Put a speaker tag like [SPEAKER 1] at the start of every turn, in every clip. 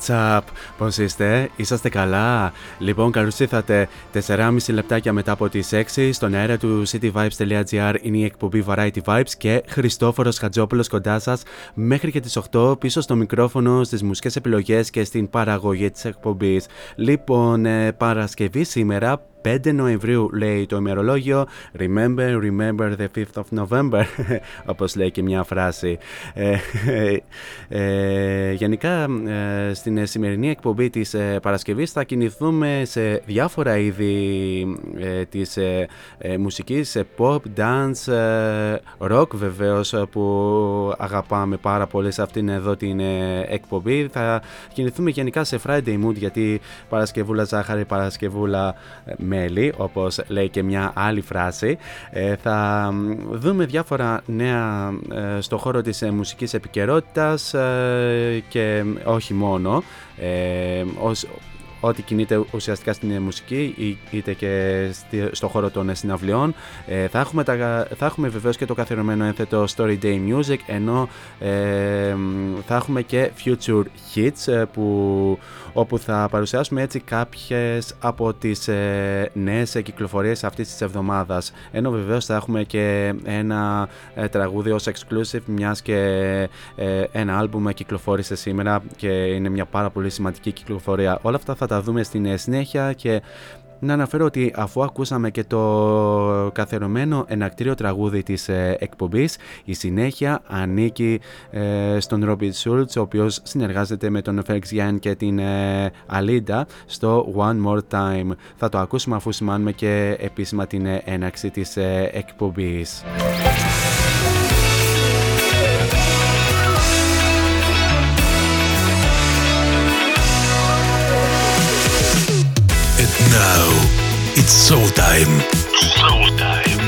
[SPEAKER 1] What's up? Πώς είστε; Είσαστε καλά; Λοιπόν, καλώς ήρθατε 4,5 λεπτάκια μετά από τις 6 στον αέρα του cityvibes.gr είναι η εκπομπή Variety Vibes και Χριστόφορος Χατζόπουλος κοντά σας μέχρι και τις 8 πίσω στο μικρόφωνο, στις μουσικές επιλογές και στην παραγωγή της εκπομπής. Λοιπόν, ε, Παρασκευή σήμερα 5 Νοεμβρίου λέει το ημερολόγιο Remember, remember the 5th of November όπως λέει και μια φράση ε, ε, Γενικά ε, στην σημερινή εκπομπή της ε, Παρασκευής θα κινηθούμε σε διάφορα είδη ε, της ε, ε, μουσικής ε, pop, dance, ε, rock βεβαίως ε, που αγαπάμε πάρα πολύ σε αυτήν εδώ την ε, εκπομπή θα κινηθούμε γενικά σε Friday mood γιατί Παρασκευούλα ζάχαρη, Παρασκευούλα ε, μέλι, όπως λέει και μια άλλη φράση. Ε, θα μ, δούμε διάφορα νέα ε, στο χώρο της ε, μουσικής επικαιρότητας ε, και όχι μόνο. Ε, ως, ό,τι κινείται ουσιαστικά στην ε, μουσική ή- είτε και στη- στο χώρο των ε, συναυλιών. Ε, θα, έχουμε τα, θα έχουμε βεβαίως και το καθιερωμένο ένθετο Story Day Music ενώ ε, μ, θα έχουμε και Future Hits ε, που, όπου θα παρουσιάσουμε έτσι κάποιες από τις ε, νέες ε, κυκλοφορίες αυτής της εβδομάδας ενώ βεβαίως θα έχουμε και ένα ε, τραγούδι ως exclusive μιας και ε, ένα άλμπουμ κυκλοφόρησε σήμερα και είναι μια πάρα πολύ σημαντική κυκλοφορία. Όλα αυτά θα τα δούμε στην ε, συνέχεια και να αναφέρω ότι αφού ακούσαμε και το καθερωμένο ενακτήριο τραγούδι της ε, εκπομπής, η συνέχεια ανήκει ε, στον Ρόμπιτ Σούλτς, ο οποίος συνεργάζεται με τον Φέλξ Γιάν και την ε, Αλίντα στο One More Time. Θα το ακούσουμε αφού σημάνουμε και επίσημα την ε, έναρξη της ε, εκπομπής.
[SPEAKER 2] It's showtime. Showtime.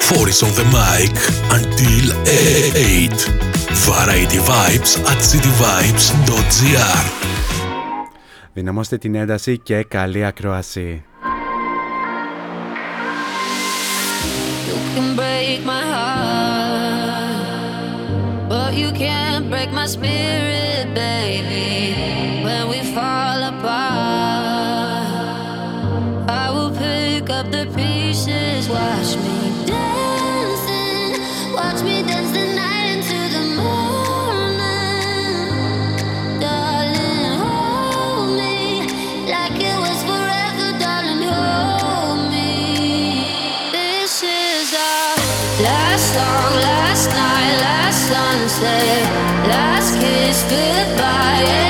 [SPEAKER 3] Four is on the mic until 8. Variety Vibes at cityvibes.gr
[SPEAKER 4] Δυναμώστε την ένταση και καλή ακρόαση. You can break my heart But you can't break my spirit, baby goodbye.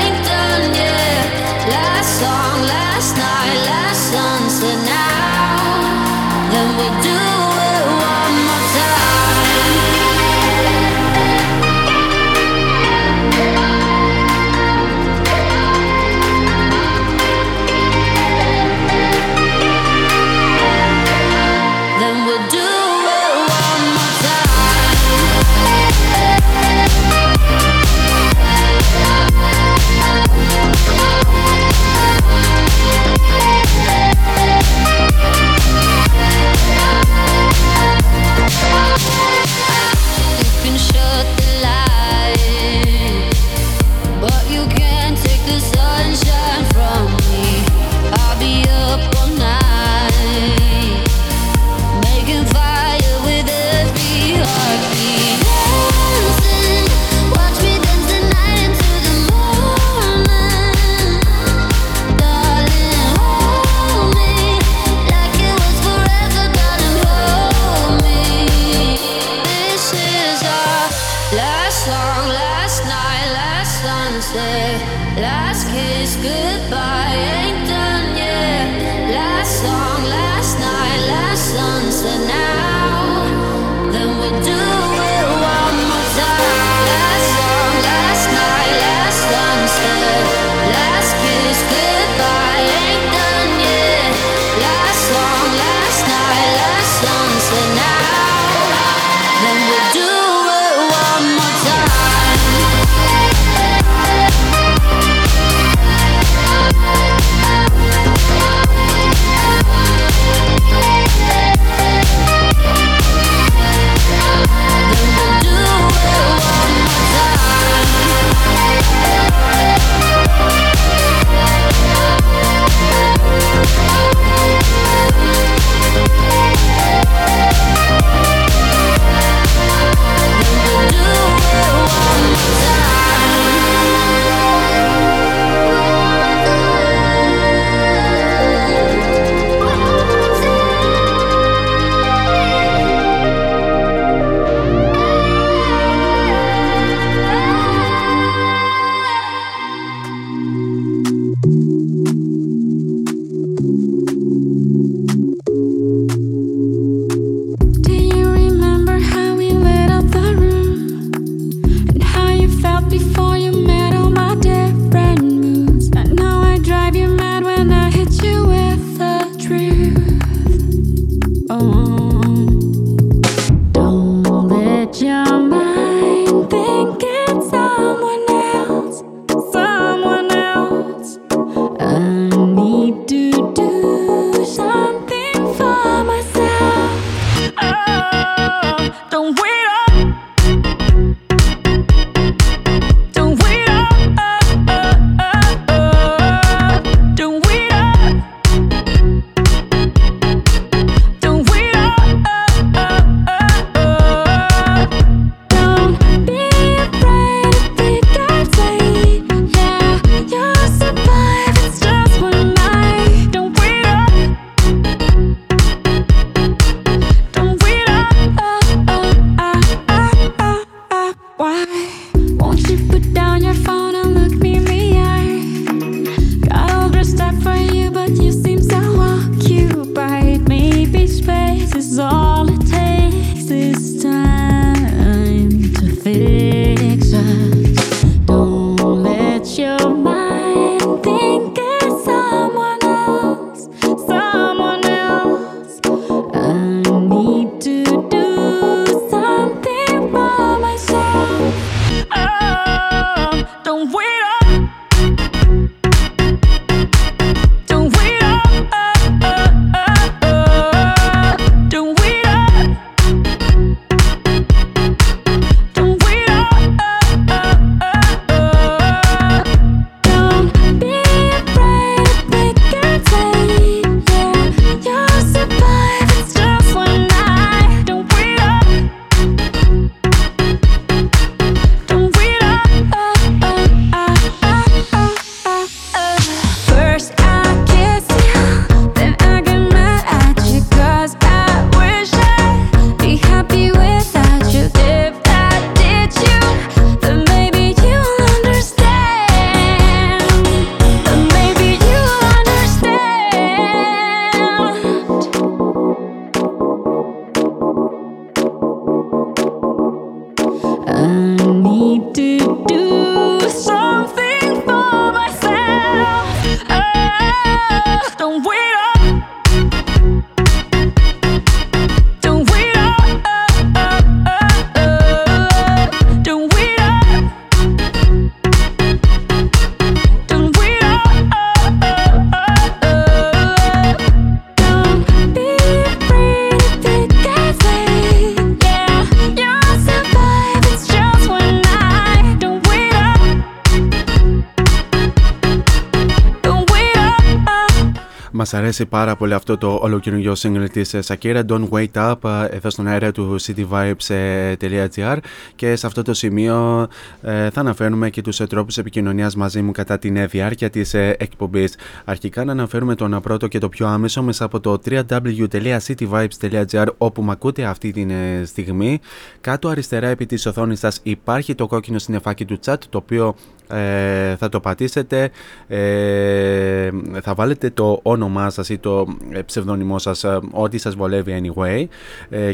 [SPEAKER 1] Μας αρέσει πάρα πολύ αυτό το ολοκαινούργιο single της Shakira Don't Wait Up εδώ στον αέρα του cityvibes.gr και σε αυτό το σημείο ε, θα αναφέρουμε και τους τρόπους επικοινωνίας μαζί μου κατά την διάρκεια της ε, εκπομπής. Αρχικά να αναφέρουμε τον πρώτο και το πιο άμεσο μέσα από το www.cityvibes.gr όπου με ακούτε αυτή τη ε, στιγμή. Κάτω αριστερά επί της οθόνης σας υπάρχει το κόκκινο συννεφάκι του chat το οποίο ε, θα το πατήσετε, ε, θα βάλετε το όνομά σας ή το ε, ψευδόνυμό σας, ε, ό,τι σας βολεύει anyway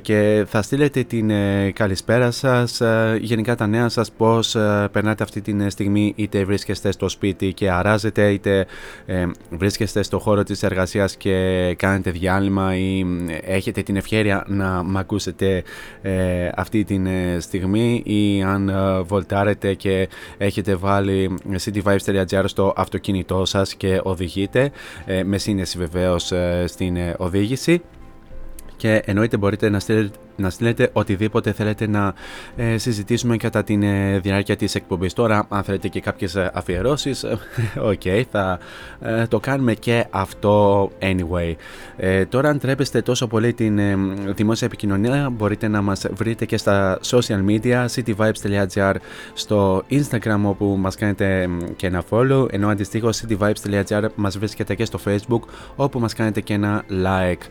[SPEAKER 1] και θα στείλετε την καλησπέρα σας, γενικά τα νέα σας, πώς περνάτε αυτή τη στιγμή είτε βρίσκεστε στο σπίτι και αράζετε είτε βρίσκεστε στο χώρο της εργασίας και κάνετε διάλειμμα ή έχετε την ευχαίρεια να μ' ακούσετε αυτή τη στιγμή ή αν βολτάρετε και έχετε βάλει βάλει cityvibes.gr στο αυτοκίνητό σας και οδηγείτε ε, με σύνεση βεβαίως ε, στην ε, οδήγηση. Και εννοείται μπορείτε να στείλετε να στείλετε οτιδήποτε θέλετε να ε, συζητήσουμε κατά τη ε, διάρκεια της εκπομπής. Τώρα, αν θέλετε και κάποιες ε, αφιερώσεις, OK, okay, θα το κάνουμε και αυτό anyway. τώρα, αν τρέπεστε τόσο πολύ την δημόσια επικοινωνία, μπορείτε να μας βρείτε και στα social media, cityvibes.gr, στο Instagram όπου μας κάνετε και ένα follow, ενώ αντιστοίχως cityvibes.gr μας βρίσκεται και στο Facebook όπου μας κάνετε και ένα like.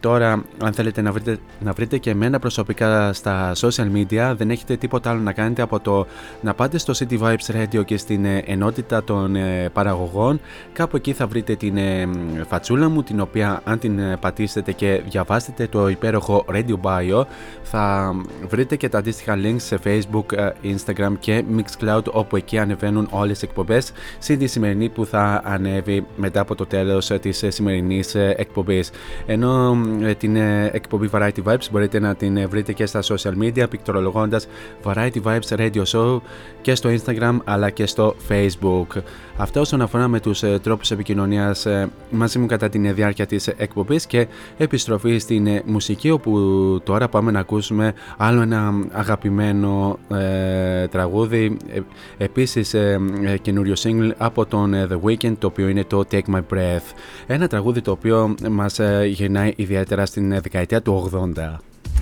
[SPEAKER 1] τώρα, αν θέλετε να βρείτε, να βρείτε και εμένα προσωπικά στα social media δεν έχετε τίποτα άλλο να κάνετε από το να πάτε στο City Vibes Radio και στην ε, ενότητα των ε, παραγωγών. Κάπου εκεί θα βρείτε την ε, φατσούλα μου την οποία αν την πατήσετε και διαβάσετε το υπέροχο Radio Bio θα βρείτε και τα αντίστοιχα links σε Facebook, Instagram και Mixcloud όπου εκεί ανεβαίνουν όλες οι εκπομπές συν τη σημερινή που θα ανέβει μετά από το τέλος της σημερινής εκπομπής. Ενώ την εκπομπή Variety Vibes μπορείτε να την βρείτε και στα social media πικτρολογώντας Variety Vibes Radio Show και στο Instagram αλλά και στο Facebook. Αυτό όσον αφορά με τους ε, τρόπους επικοινωνίας ε, μαζί μου κατά την διάρκεια της εκπομπής και επιστροφή στην ε, μουσική όπου τώρα πάμε να ακούσουμε άλλο ένα αγαπημένο ε, τραγούδι. Ε, επίσης ε, καινούριο single από τον The Weeknd το οποίο είναι το Take My Breath. Ένα τραγούδι το οποίο μας γυρνάει ιδιαίτερα στην δεκαετία του 80
[SPEAKER 5] I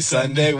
[SPEAKER 6] Sunday,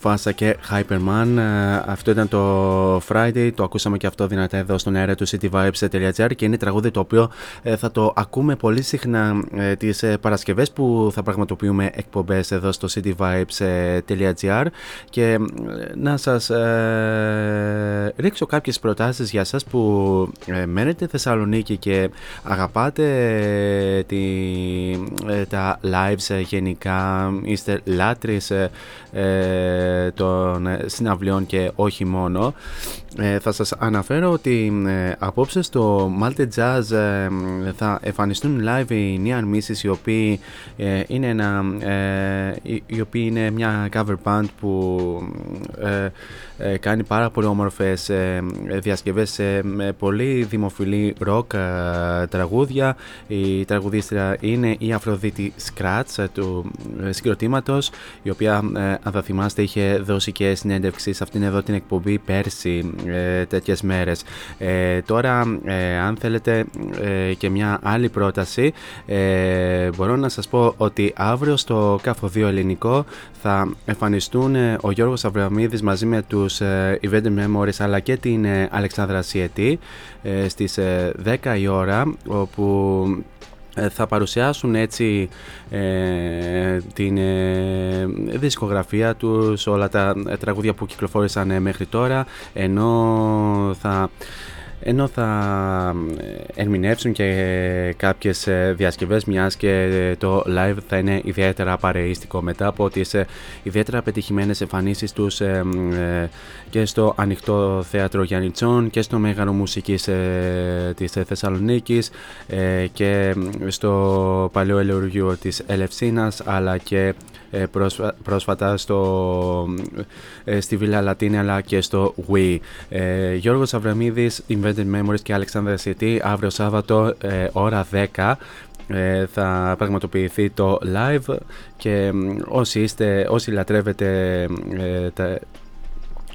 [SPEAKER 1] Nightcrawlers, Mufasa και Hyperman. Ε, Αυτό ήταν το Friday, το ακούσαμε και αυτό δυνατά εδώ στον αέρα του cityvibes.gr και είναι τραγούδι το οποίο ε, θα το ακούμε πολύ συχνά ε, τις ε, Παρασκευές που θα πραγματοποιούμε εκπομπές εδώ στο cityvibes.gr και ε, να σας ε, ρίξω κάποιες προτάσεις για σας που ε, μένετε Θεσσαλονίκη και αγαπάτε τη, ε, τα lives ε, γενικά, είστε λάτρεις ε, ε, των ε, συναυλιών και όχι μόνο. Ε, θα σας αναφέρω ότι ε, απόψε στο Malte Jazz ε, θα εμφανιστούν live οι Neon Misses οι οποίοι ε, είναι ένα, ε, οι, οι οποίοι είναι μια cover band που ε, ε, κάνει πάρα πολύ όμορφες ε, διασκευές σε με πολύ δημοφιλή rock ε, τραγούδια. Η τραγουδίστρια είναι η Αφροδίτη Scratch ε, του ε, συγκροτήματος η οποία ε, αν θα θυμάστε είχε δώσει και συνέντευξη σε αυτήν εδώ την εκπομπή πέρσι ε, τέτοιες μέρες. Ε, τώρα ε, αν θέλετε ε, και μια άλλη πρόταση ε, μπορώ να σας πω ότι αύριο στο Κάφο 2 Ελληνικό θα εμφανιστούν ε, ο Γιώργος Αβραμίδης μαζί με τους ε, Event Memories αλλά και την ε, Αλεξάνδρα Σιετή ε, στις ε, 10 η ώρα όπου ε, θα παρουσιάσουν έτσι ε, την ε, δισκογραφία τους, όλα τα ε, τραγούδια που κυκλοφόρησαν ε, μέχρι τώρα ενώ θα ενώ θα ε, ερμηνεύσουν και κάποιες ε, διασκευές μιας και το live θα είναι ιδιαίτερα παρεΐστικο μετά από τις ε, ιδιαίτερα πετυχημένες εμφανίσεις τους ε, ε, και στο Ανοιχτό Θέατρο Γιάννητσών και στο Μέγαρο Μουσικής ε, της Θεσσαλονίκης ε, και στο Παλαιό Ελεουργείο της Ελευσίνας αλλά και ε, πρόσφα- πρόσφατα στο, ε, στη Βίλα Λατίνη αλλά και στο Wii. Ε, Γιώργος Αβραμίδης, Invented Memories και Αλεξάνδρα Σιτή αύριο Σάββατο ε, ώρα 10 ε, θα πραγματοποιηθεί το live και μ, όσοι, είστε, όσοι λατρεύετε ε, τα,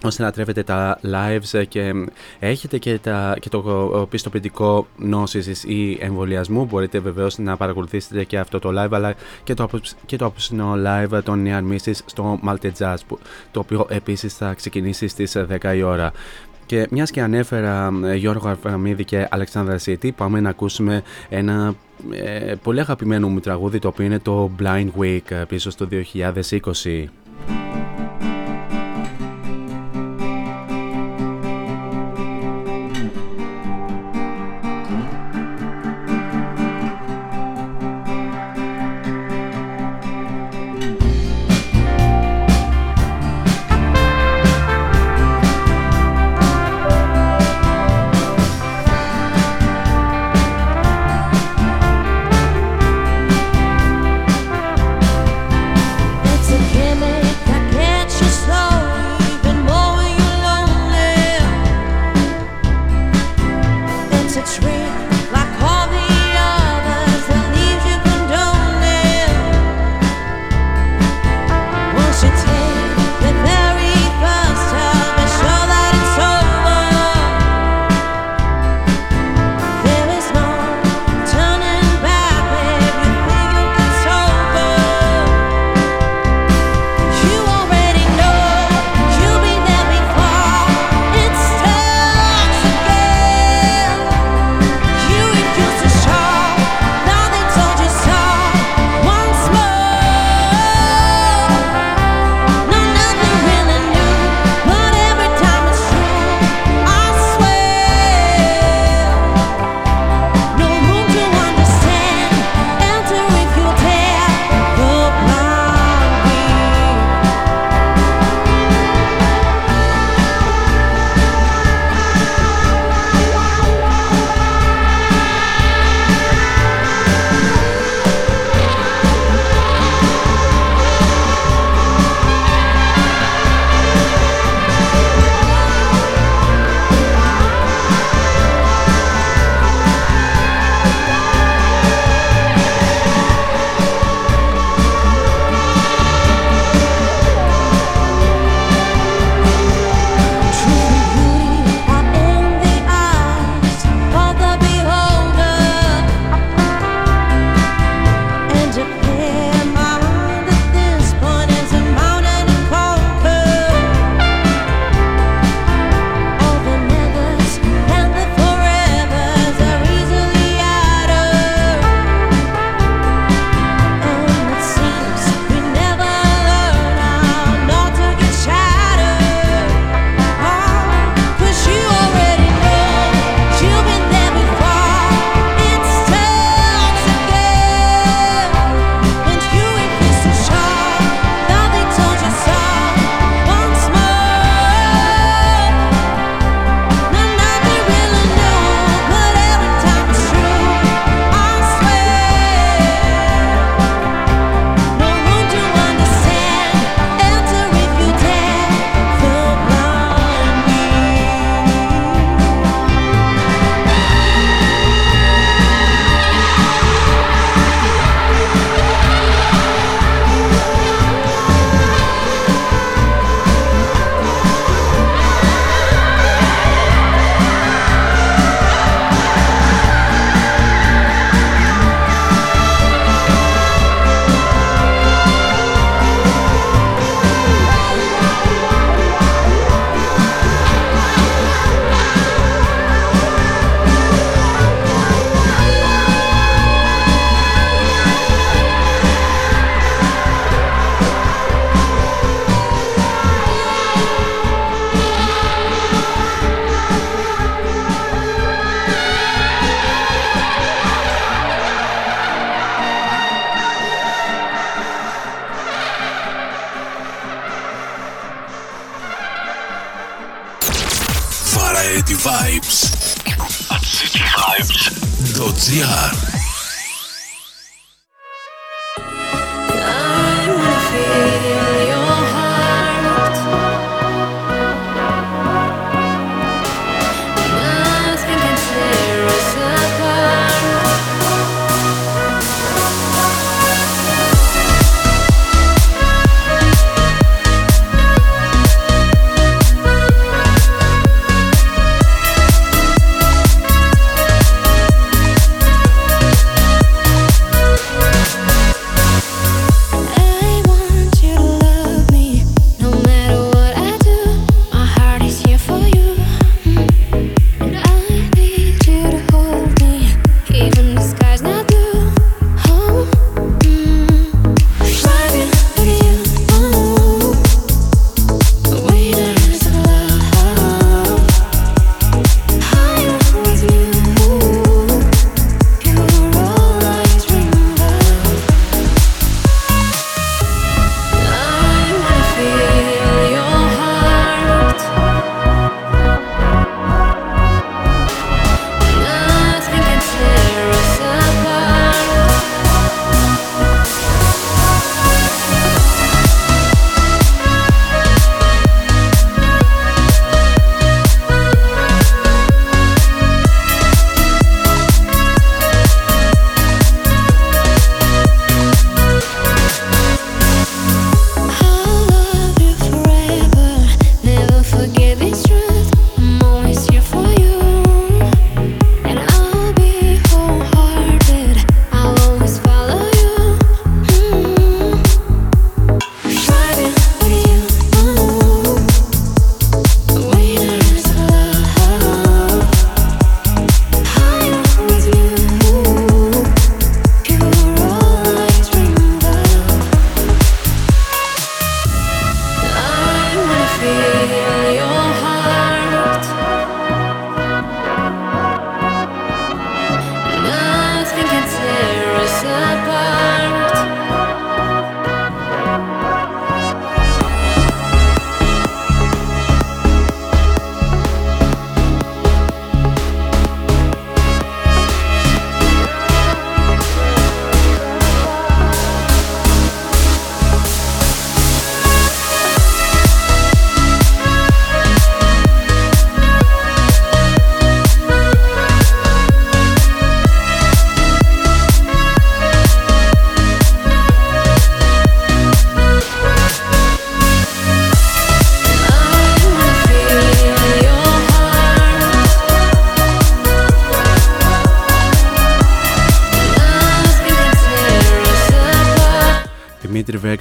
[SPEAKER 7] ώστε να τρέφετε τα lives και έχετε και, τα, και το πιστοποιητικό νόσης ή εμβολιασμού μπορείτε βεβαίως να παρακολουθήσετε και αυτό το live αλλά και το, και το απόψινο live των Near Misses στο Malte Jazz το οποίο επίσης θα ξεκινήσει στις 10 η ώρα. Και μιας και ανέφερα Γιώργο Αρφαμίδη και Αλεξάνδρα Σίτη πάμε να ακούσουμε ένα ε, πολύ αγαπημένο μου τραγούδι το οποίο είναι το Blind Week πίσω στο 2020.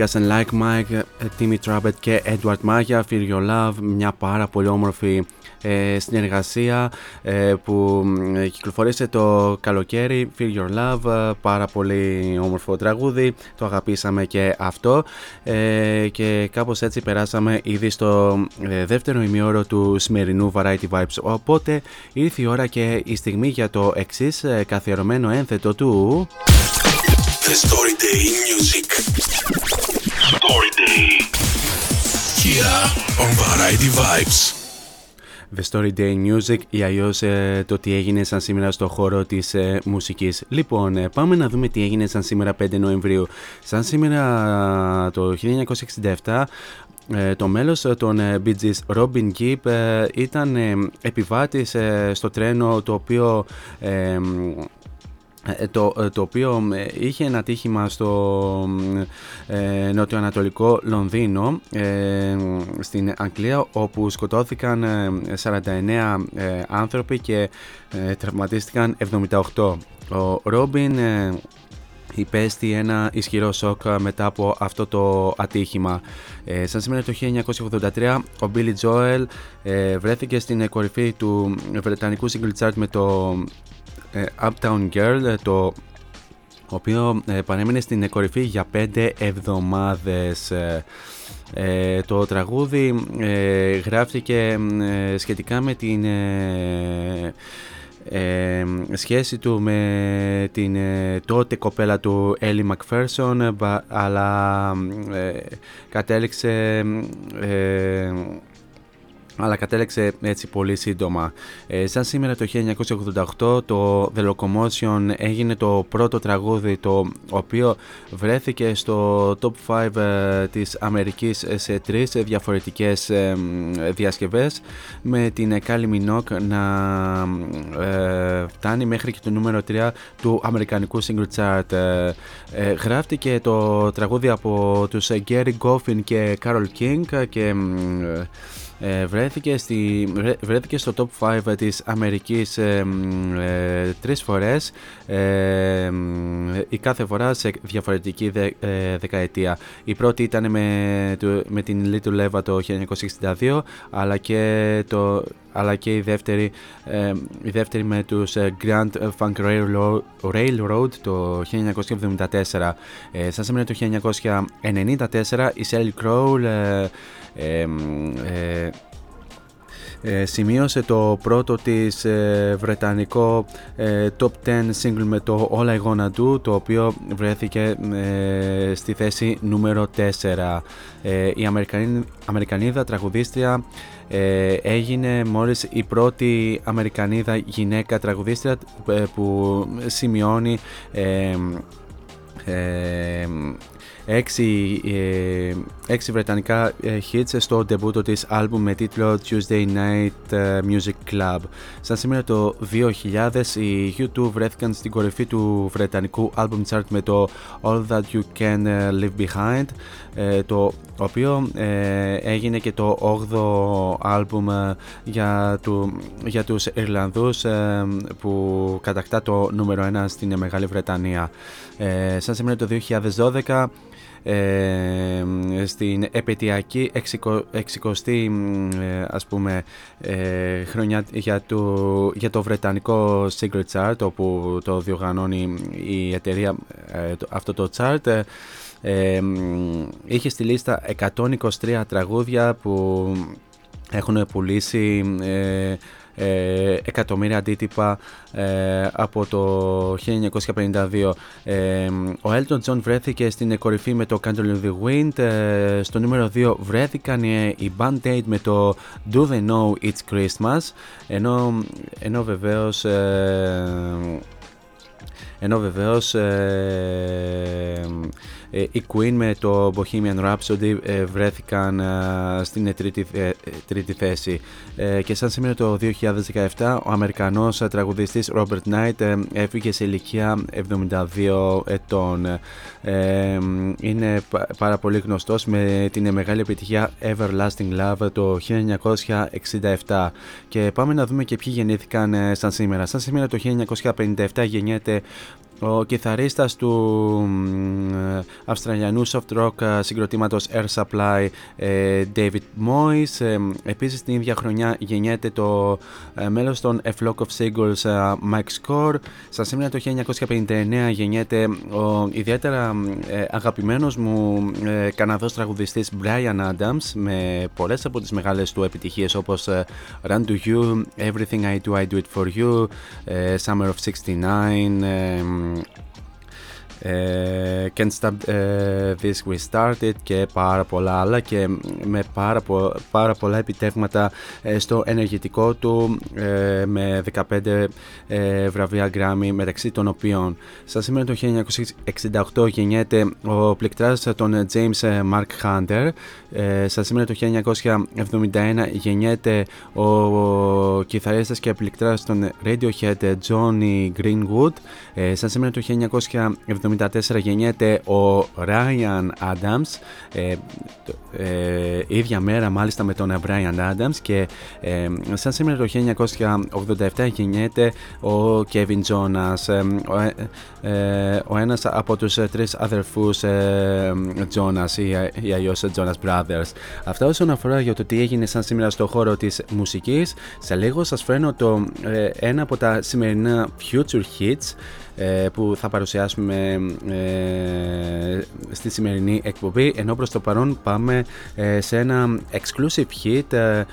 [SPEAKER 1] Vegas and Like Mike, Timmy Trumpet και Edward Magia, Feel Your Love, μια πάρα πολύ όμορφη ε, συνεργασία ε, που κυκλοφορήσε το καλοκαίρι Feel Your Love, πάρα πολύ όμορφο τραγούδι, το αγαπήσαμε και αυτό ε, και κάπως έτσι περάσαμε ήδη στο δεύτερο ημιώρο του σημερινού Variety Vibes. Οπότε ήρθε η ώρα και η στιγμή για το εξής καθιερωμένο ένθετο του
[SPEAKER 2] The Story Day Music Story Day Here on Variety Vibes
[SPEAKER 1] The Story Day Music ή αλλιώ ε, το τι έγινε σαν σήμερα στο χώρο της ε, μουσικής. Λοιπόν, ε, πάμε να δούμε τι έγινε σαν σήμερα 5 Νοεμβρίου. Σαν σήμερα το 1967 το μέλος των Bee Gees, Robin Gibb, ήταν επιβάτης στο τρένο το οποίο ε, το, ε, το οποίο ε, είχε ένα τύχημα στο ε, νοτιοανατολικό Λονδίνο στην Αγγλία όπου σκοτώθηκαν 49 άνθρωποι και τραυματίστηκαν 78. Ο Ρόμπιν υπέστη ένα ισχυρό σοκ μετά από αυτό το ατύχημα. Ε, σαν σήμερα το 1983 ο Billy Joel βρέθηκε στην κορυφή του βρετανικού single chart με το ε, Uptown Girl ε, το οποίο ε, παρέμεινε στην κορυφή για 5 εβδομάδες. το τραγούδι γράφτηκε σχετικά με την σχέση του με την τότε κοπέλα του Έλλη Μακφέρσον αλλά κατέληξε αλλά κατέληξε έτσι πολύ σύντομα. Ε, σαν σήμερα το 1988 το The Locomotion έγινε το πρώτο τραγούδι το οποίο βρέθηκε στο top 5 ε, της Αμερικής σε τρεις διαφορετικές ε, διασκευές με την Kylie Minogue να ε, φτάνει μέχρι και το νούμερο 3 του Αμερικανικού Single Chart. Ε, γράφτηκε το τραγούδι από τους Gary Goffin και Carol King και ε, βρέθηκε, στη, βρέθηκε στο top 5 της Αμερικής ε, ε, τρεις φορές ε, η κάθε φορά σε διαφορετική ε, δεκαετία. Η πρώτη ήταν με, με την Little Eva το 1962 αλλά και, το, αλλά και η, δεύτερη, η δεύτερη με τους Grand Funk Railroad, το 1974. Ε, σαν σήμερα το 1994 η Sally Crow ε, ε, σημείωσε το πρώτο της ε, βρετανικό ε, top 10 single με το All I Gonna Do το οποίο βρέθηκε στη θέση νούμερο 4 η Αμερικανίδα τραγουδίστρια έγινε μόλις η πρώτη Αμερικανίδα γυναίκα τραγουδίστρια που σημειώνει έξι, ε, έξι βρετανικά ε, hits στο ντεμπούτο της άλμπουμ με τίτλο Tuesday Night ε, Music Club. Σαν σήμερα το 2000 οι U2 βρέθηκαν στην κορυφή του βρετανικού album chart με το All That You Can ε, Leave Behind το οποίο έγινε και το 8ο album για, του, για τους Ιρλανδούς που κατακτά το νούμερο 1 στην Μεγάλη Βρετανία. σαν σήμερα το 2012 ε, στην επαιτειακή 60η ε, ας πούμε ε, χρονιά για το, για το βρετανικό Secret Chart όπου το διοργανώνει η εταιρεία αυτό το chart είχε στη λίστα 123 τραγούδια που έχουν πουλήσει ε, εκατομμύρια αντίτυπα ε, από το 1952. Ε, ο Elton John βρέθηκε στην κορυφή με το Candle in the Wind. Ε, στο νούμερο 2 βρέθηκαν οι Band Aid με το Do They Know It's Christmas. Ενώ, ενώ βεβαίως ενώ βεβαίως ε, οι Queen με το Bohemian Rhapsody ε, βρέθηκαν ε, στην τρίτη, τρίτη θέση. Και σαν σήμερα το 2017 ο Αμερικανός τραγουδιστής Robert Knight έφυγε σε ηλικία 72 ετών. Είναι πάρα πολύ γνωστός με την μεγάλη επιτυχία Everlasting Love το 1967. Και πάμε να δούμε και ποιοι γεννήθηκαν σαν σήμερα. Σαν σήμερα το 1957 γεννιέται ο κιθαρίστας του Αυστραλιανού soft rock συγκροτήματος Air Supply David Moyes. Επίσης την ίδια χρονιά γεννιέται το μέλος των A Flock of Seagulls Mike Score. Στα σήμερα το 1959 γεννιέται ο ιδιαίτερα αγαπημένος μου Καναδός τραγουδιστής Brian Adams με πολλές από τις μεγάλες του επιτυχίες όπως Run to You, Everything I Do I Do It For You, Summer of 69, ε, Can't Stop ε, This We Started και πάρα πολλά άλλα και με πάρα, πάρα πολλά επιτεύγματα ε, στο ενεργητικό του με 15 βραβεία Grammy μεταξύ των οποίων. Στα σήμερα το 1968 γεννιέται ο πληκτράς των James Mark Hunter. Στα σήμερα το 1971 γεννιέται ο κιθαρίστας και πληκτράς των Radiohead Johnny Greenwood. Στα σήμερα το 1970 1974 γεννιέται ο Ryan Adams ε, ε, ίδια μέρα μάλιστα με τον Brian Adams και ε, σαν σήμερα το 1987 γεννιέται ο Kevin Jonas ε, ο, ε, ο ένας από τους τρεις αδερφούς Jonas ή, ή αλλιώς Jonas Brothers. Αυτά όσον αφορά για το τι έγινε σαν σήμερα στο χώρο της μουσικής σε λίγο σας φέρνω το, ένα από τα σημερινά future hits ε, που θα παρουσιάσουμε ε, στη σημερινή εκπομπή. Ενώ προς το παρόν πάμε ε, σε ένα exclusive hit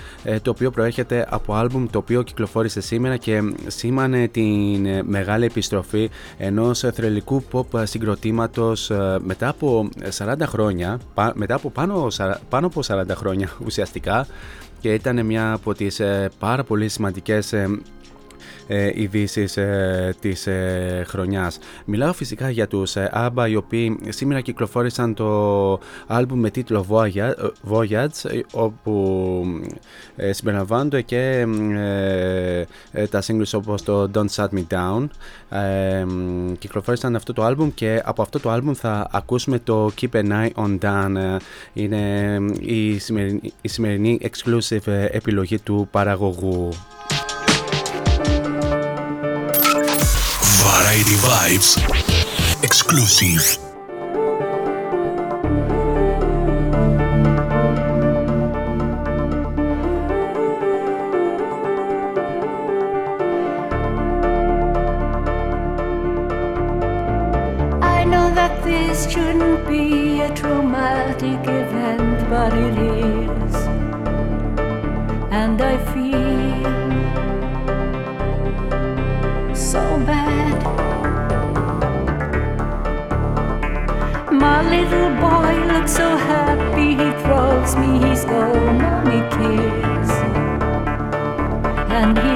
[SPEAKER 1] το οποίο προέρχεται από άλμπουμ το οποίο κυκλοφόρησε σήμερα και σήμανε την μεγάλη επιστροφή ενός θρελικού pop συγκροτήματος μετά από 40 χρόνια μετά από πάνω, πάνω από 40 χρόνια ουσιαστικά. Και ήταν μια από τις πάρα πολύ σημαντικές ε, ειδήσεις ε, της ε, χρονιάς. Μιλάω φυσικά για τους ε, ABBA οι οποίοι σήμερα κυκλοφόρησαν το άλμπουμ με τίτλο Voyage όπου ε, συμπεριλαμβάνονται και τα singles όπως το Don't Shut Me Down κυκλοφόρησαν αυτό το άλμπουμ και από αυτό το άλμπουμ θα ακούσουμε το Keep an Eye on Dan είναι η σημερινή, η σημερινή exclusive επιλογή του παραγωγού.
[SPEAKER 2] Variety Vibes. Exclusive.
[SPEAKER 6] I know that this shouldn't be a traumatic event, but it is. Little boy looks so happy, he throws me his old mommy kiss. And he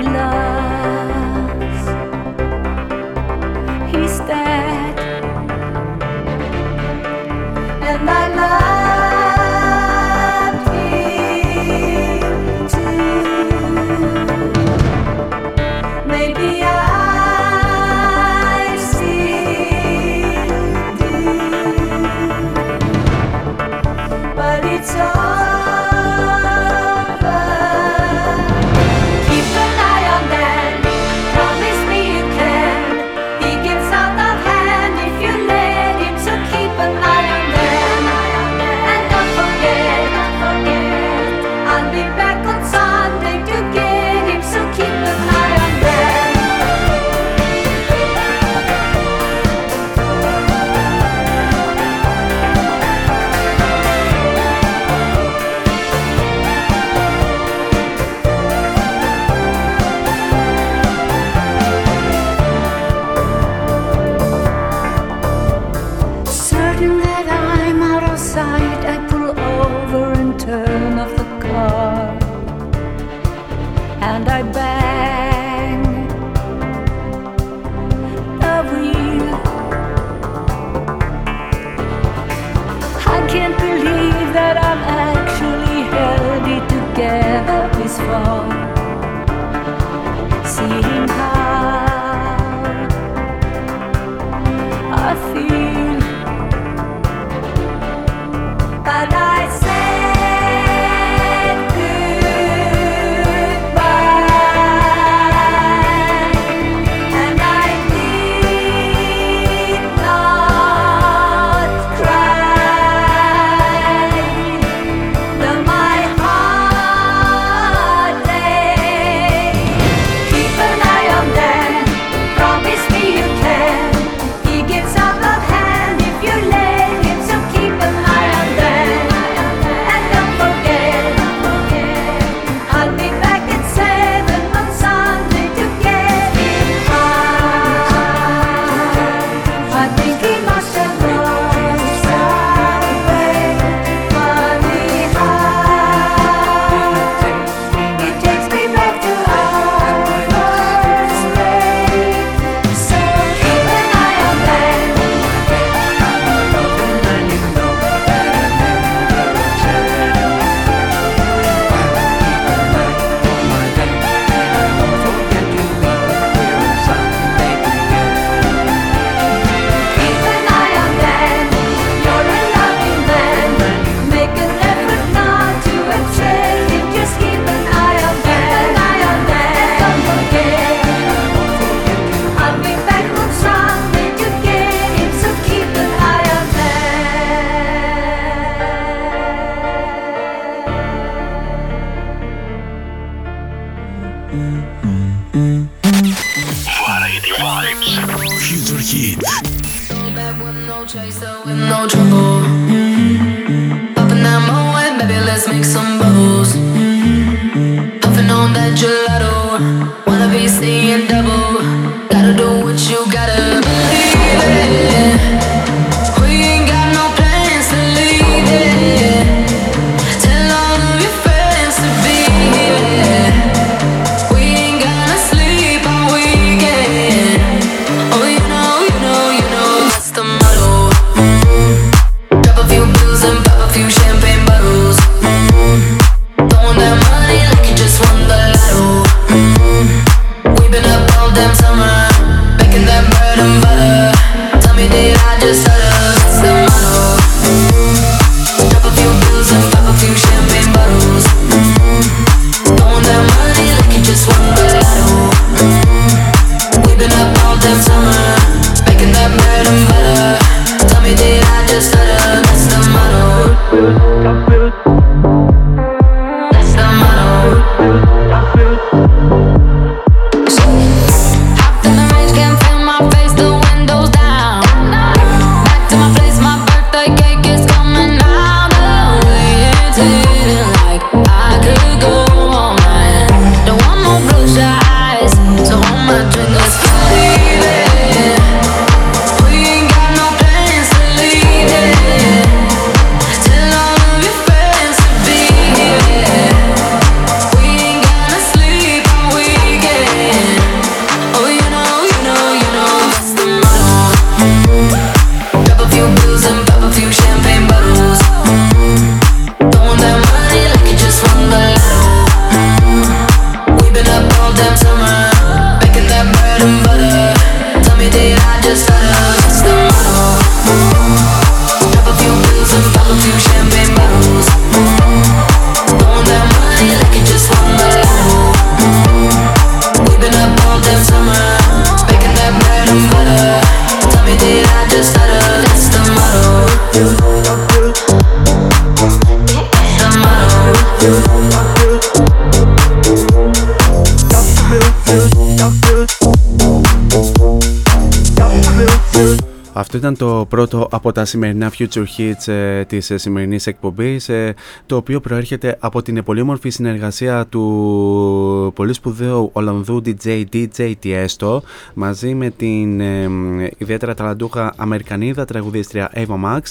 [SPEAKER 1] Αυτό ήταν το πρώτο από τα σημερινά Future Hits ε, της ε, σημερινής εκπομπής ε, το οποίο προέρχεται από την πολύμορφη συνεργασία του πολύ σπουδαίου Ολλανδού DJ DJ Tiesto μαζί με την ε, ιδιαίτερα ταλαντούχα Αμερικανίδα τραγουδίστρια Eva Max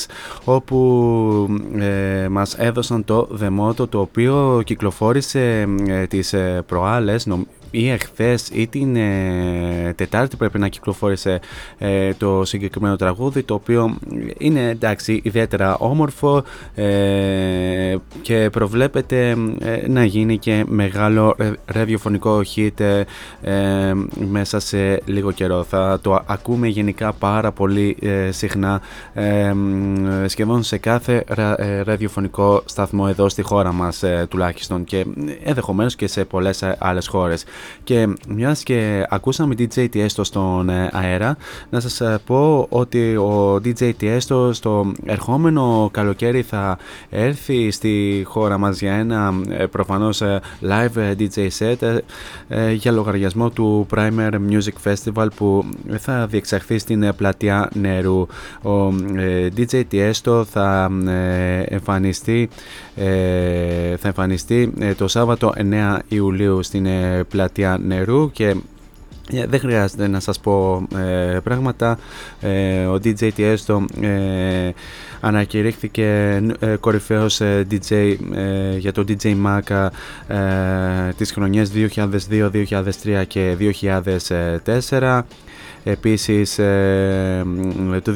[SPEAKER 1] όπου ε, μας έδωσαν το δεμότο το οποίο κυκλοφόρησε ε, τις ε, προάλλες νομ- ή εχθές ή την ε, Τετάρτη πρέπει να κυκλοφόρησε ε, το συγκεκριμένο τραγούδι το οποίο είναι εντάξει ιδιαίτερα όμορφο ε, και προβλέπεται ε, να γίνει και μεγάλο ре- ραδιοφωνικό hit ε, ε, μέσα σε λίγο καιρό. Θα το ακούμε γενικά πάρα πολύ ε, συχνά ε, μ, σχεδόν σε κάθε ρα- ε, ραδιοφωνικό σταθμό εδώ στη χώρα μας ε, τουλάχιστον και ενδεχομένως και σε πολλές ε, άλλες χώρες. Και μιας και ακούσαμε DJ Tiesto στον ε, αέρα, να σας ε, πω ότι ο DJ Tiesto στο ερχόμενο καλοκαίρι θα έρθει στη χώρα μας για ένα ε, προφανώς ε, live ε, DJ set ε, ε, για λογαριασμό του Primer Music Festival που θα διεξαχθεί στην ε, πλατεία νερού. Ο ε, DJ Tiesto θα ε, εμφανιστεί, ε, θα εμφανιστεί ε, το Σάββατο 9 Ιουλίου στην ε, πλατεία νερού και ε, δεν χρειάζεται να σας πω ε, πράγματα. Ε, ο DJ Tiesto ε, ανακηρύχθηκε ε, κορυφαίος ε, DJ ε, για το DJ Maca ε, τις χρονιές 2002, 2003 και 2004. Επίσης ε, το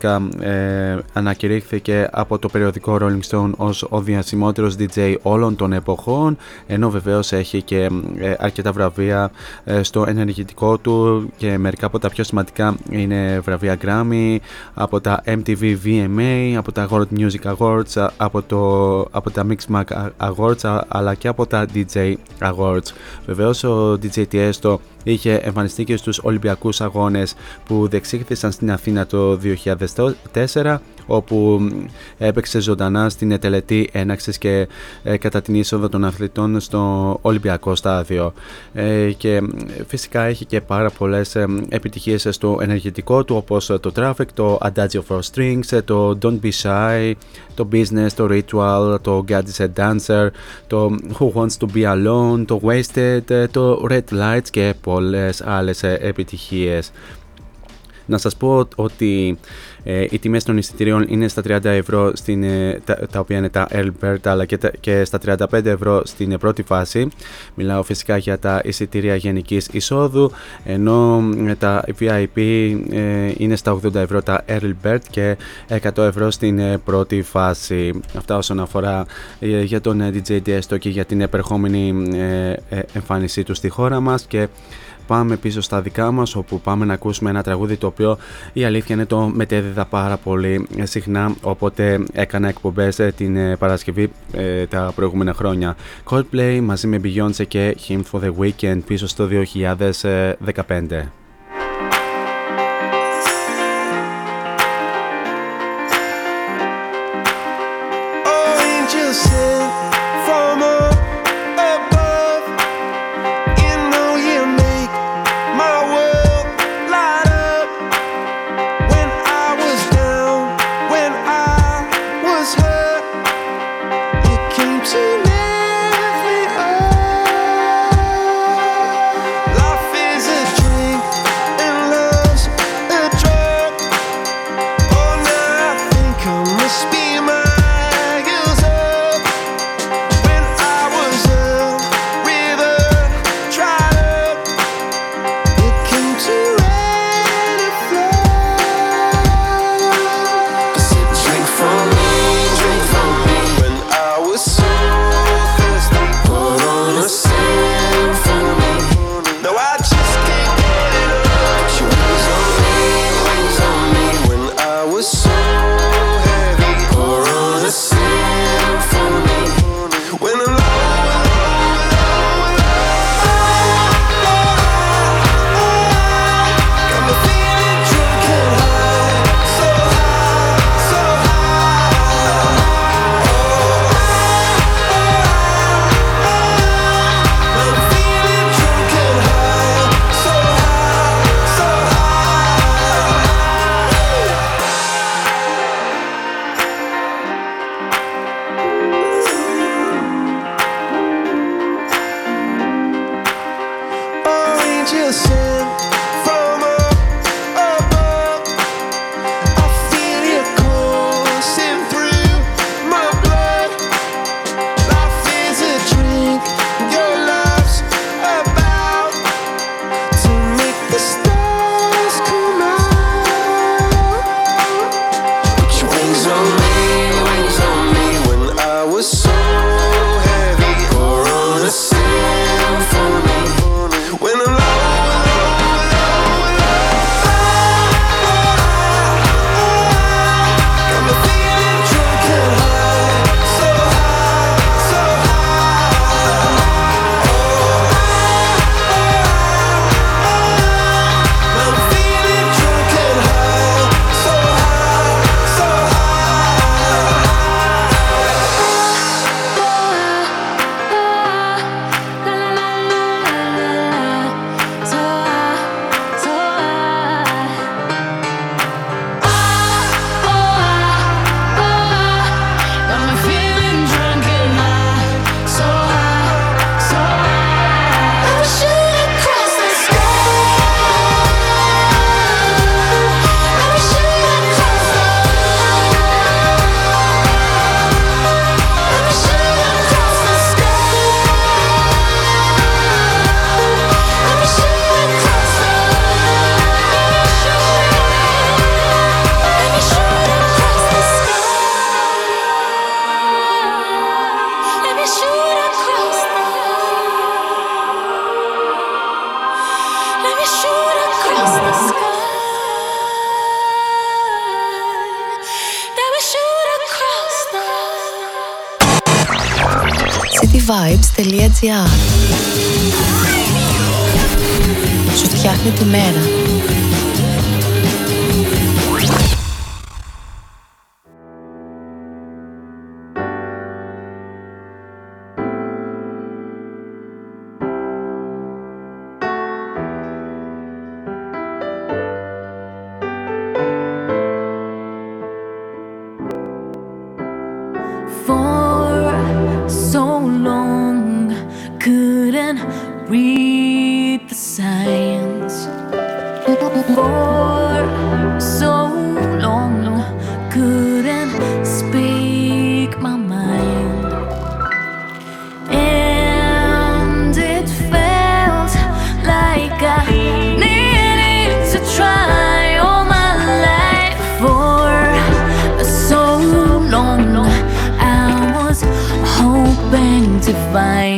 [SPEAKER 1] 2012 ε, ανακηρύχθηκε από το περιοδικό Rolling Stone ως ο διασημότερος DJ όλων των εποχών ενώ βεβαίως έχει και ε, αρκετά βραβεία ε, στο ενεργητικό του και μερικά από τα πιο σημαντικά είναι βραβεία Grammy από τα MTV VMA, από τα World Music Awards, από, το, από τα Mix Mag Awards αλλά και από τα DJ Awards. Βεβαίως ο DJ Tiesto είχε εμφανιστεί και στους Ολυμπιακούς Αγώνες που διεξήχθησαν στην Αθήνα το 2004
[SPEAKER 7] όπου έπαιξε ζωντανά στην τελετή έναξης και ε, κατά την είσοδο των αθλητών στο Ολυμπιακό Στάδιο. Ε, και φυσικά έχει και πάρα πολλές ε, επιτυχίες στο ενεργητικό του όπως το Traffic, το Adagio for Strings, το Don't Be Shy, το Business, το Ritual, το Gadgets Dancer, το Who Wants to Be Alone, το Wasted, το Red Lights και πολλές άλλες επιτυχίες. Να σας πω ότι ε, οι τιμές των εισιτηρίων είναι στα 30 ευρώ στην, ε, τα, τα, οποία είναι τα αλλά και, τα, και, στα 35 ευρώ στην ε, πρώτη φάση. Μιλάω φυσικά για τα εισιτήρια γενικής εισόδου ενώ ε, τα VIP είναι στα 80 ευρώ τα Early και 100 ευρώ στην πρώτη φάση. Αυτά όσον αφορά για τον DJ το και για την επερχόμενη εμφάνισή του στη χώρα μας πάμε πίσω στα δικά μας όπου πάμε να ακούσουμε ένα τραγούδι το οποίο η αλήθεια είναι το μετέδιδα πάρα πολύ συχνά οπότε έκανα εκπομπές ε, την ε, Παρασκευή ε, τα προηγούμενα χρόνια. Coldplay μαζί με Beyoncé και Him for the Weekend πίσω στο 2015.
[SPEAKER 8] read the signs
[SPEAKER 6] for so long, couldn't speak my mind, and it felt like I needed to try all my life for so long. I was hoping to find.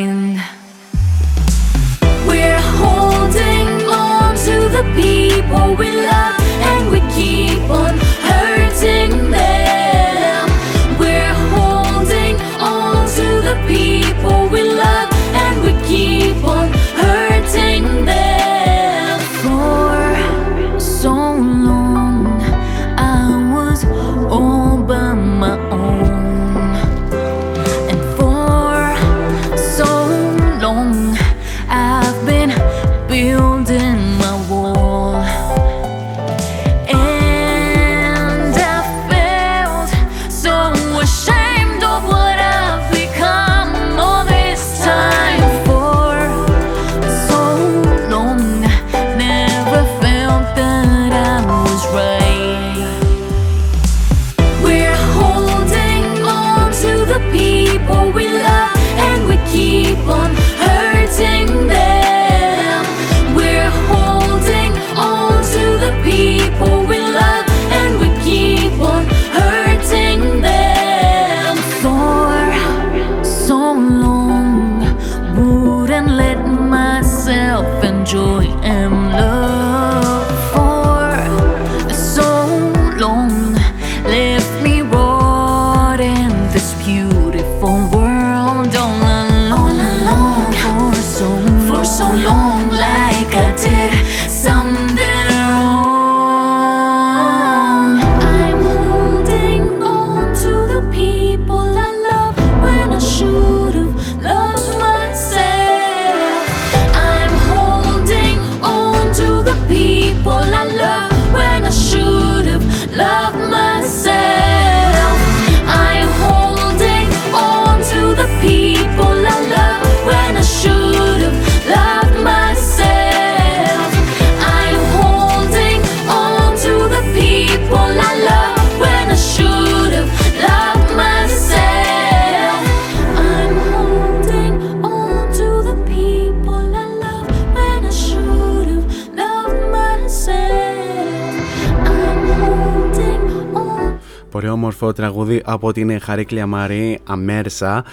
[SPEAKER 1] Τραγούδι από την Χαρίκλια Μαρή Αμέρσα.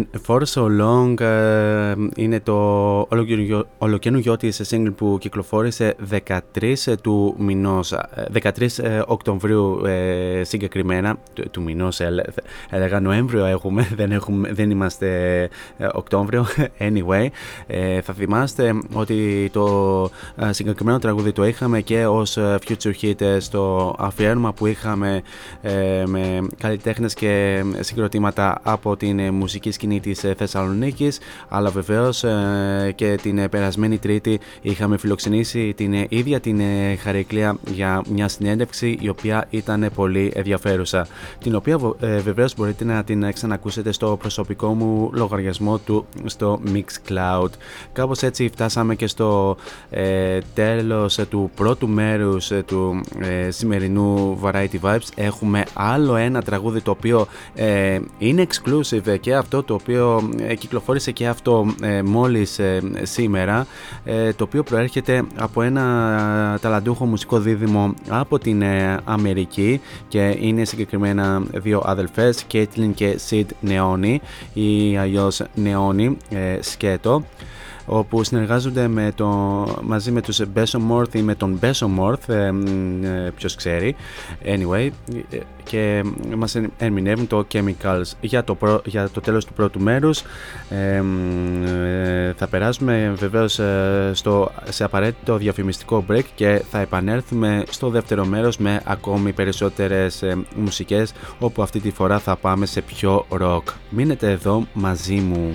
[SPEAKER 1] Ε, For So Long ε, είναι το ολοκαινούργιο- ολοκαινούργιο της single που κυκλοφόρησε 13 του μηνός, ε, 13 ε, Οκτωβρίου ε, συγκεκριμένα, του, του μηνός ε, λέ- έλεγα Νοέμβριο έχουμε, δεν, έχουμε, δεν είμαστε ε, Οκτώβριο, anyway. Ε, θα θυμάστε ότι το ε, συγκεκριμένο τραγούδι το είχαμε και ως ε, Future Hit ε, στο αφιέρωμα που είχαμε ε, με καλλιτέχνες και συγκροτήματα από την ε, μουσική σκηνή της ε, Θεσσαλονίκης αλλά βεβαίως ε, και την ε, περασμένη Τρίτη είχαμε φιλοξενήσει την ε, ίδια την ε, Χαρικλία για μια συνέντευξη η οποία ήταν πολύ ενδιαφέρουσα την οποία βο- ε, βεβαίως μπορείτε να την ε, ξανακούσετε στο προσωπικό μου λογαριασμό του στο Mixcloud. Κάπως έτσι φτάσαμε και στο ε, τέλος ε, του πρώτου μέρους ε, του ε, σημερινού Variety Vibes. Έχουμε άλλο ένα τραγούδι το οποίο ε, είναι exclusive και αυτό το οποίο ε, κυκλοφόρησε και αυτό ε, μόλις ε, σήμερα ε, το οποίο προέρχεται από ένα ταλαντούχο μουσικό δίδυμο από την ε, Αμερική και είναι συγκεκριμένα δύο αδελφές Caitlyn και Sid Neoni ή αλλιώς Neoni ε, σκέτο όπου συνεργάζονται με το, μαζί με τους Besomorph ή με τον Besomorph, ε, μ, ε, ποιος ξέρει, anyway, ε, και μας εν- ερμηνεύουν το Chemicals για το, πρω- για το τέλος του πρώτου μέρους. Ε, μ, ε, θα περάσουμε βεβαίως ε, στο, σε απαραίτητο διαφημιστικό break και θα επανέλθουμε στο δεύτερο μέρος με ακόμη περισσότερες ε, μουσικές, όπου αυτή τη φορά θα πάμε σε πιο rock. Μείνετε εδώ μαζί μου.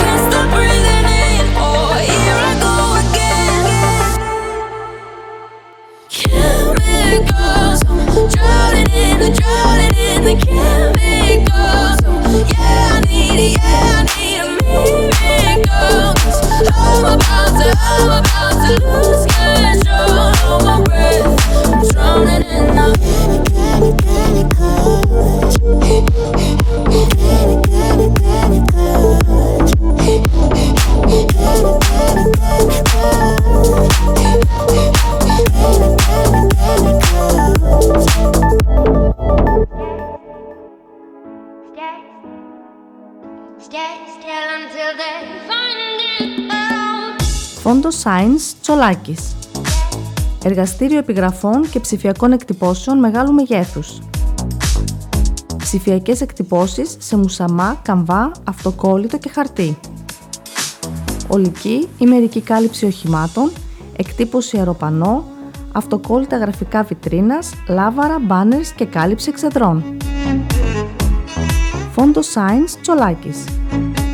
[SPEAKER 9] been drowning in the chemicals. So yeah, I need, yeah I need a miracle. 'Cause I'm about to, I'm about to lose control
[SPEAKER 6] breath. I'm drowning in the chemicals. Chemicals.
[SPEAKER 10] Φόντο Σάινς Τσολάκης. Εργαστήριο επιγραφών και ψηφιακών εκτυπώσεων μεγάλου μεγέθους. Ψηφιακές εκτυπώσεις σε μουσαμά, καμβά, αυτοκόλλητο και χαρτί. Ολική ή μερική κάλυψη οχημάτων, εκτύπωση αεροπανό, αυτοκόλλητα γραφικά βιτρίνας, λάβαρα, μπάνερς και κάλυψη εξεδρών. Φόντος Science Τσολάκης.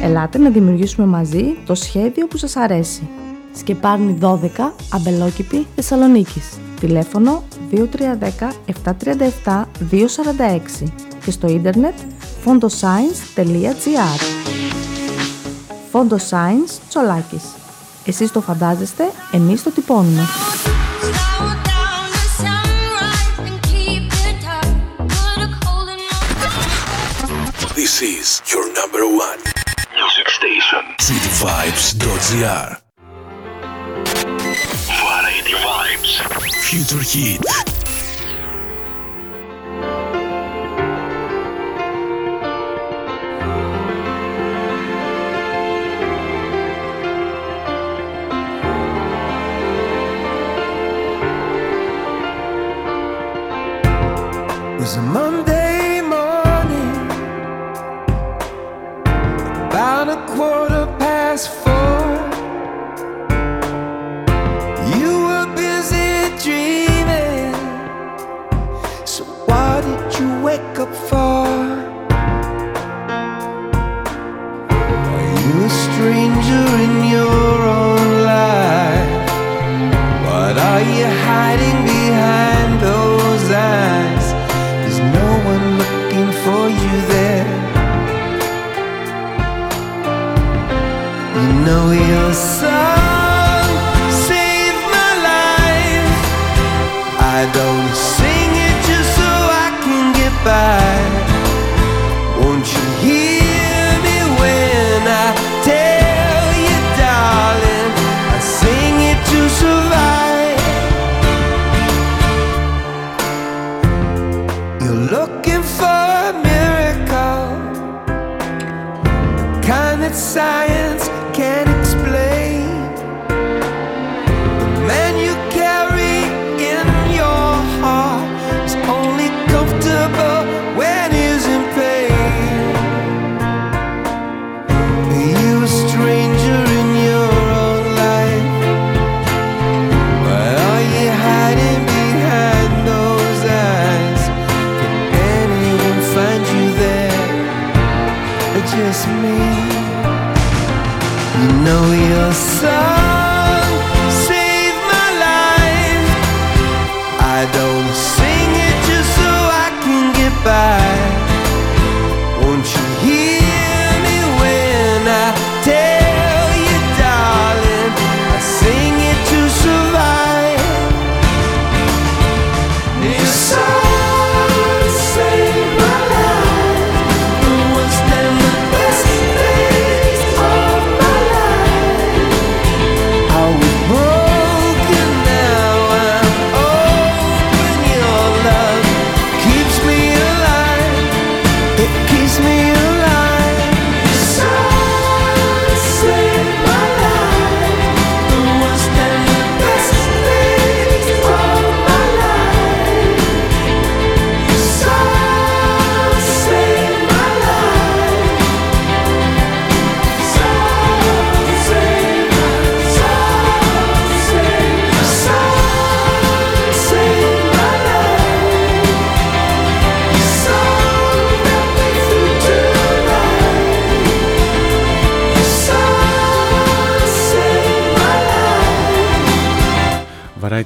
[SPEAKER 10] Ελάτε να δημιουργήσουμε μαζί το σχέδιο που σας αρέσει. Σκεπάρνη 12, Αμπελόκηπη, Θεσσαλονίκης. Τηλέφωνο 2310 737 246 και στο ίντερνετ fondoscience.gr Φόντος Science Τσολάκης. Εσείς το φαντάζεστε, εμείς το τυπώνουμε.
[SPEAKER 3] This is your number one music station. cityvibes.gr Variety Vibes. Future Hit.
[SPEAKER 11] It was a Monday quarter past four. You were busy dreaming, so what did you wake up for? Know your song saved my life. I don't sing it just so I can get by. Won't you hear me when I tell you, darling? I sing it to survive. You're looking for a miracle, kind that science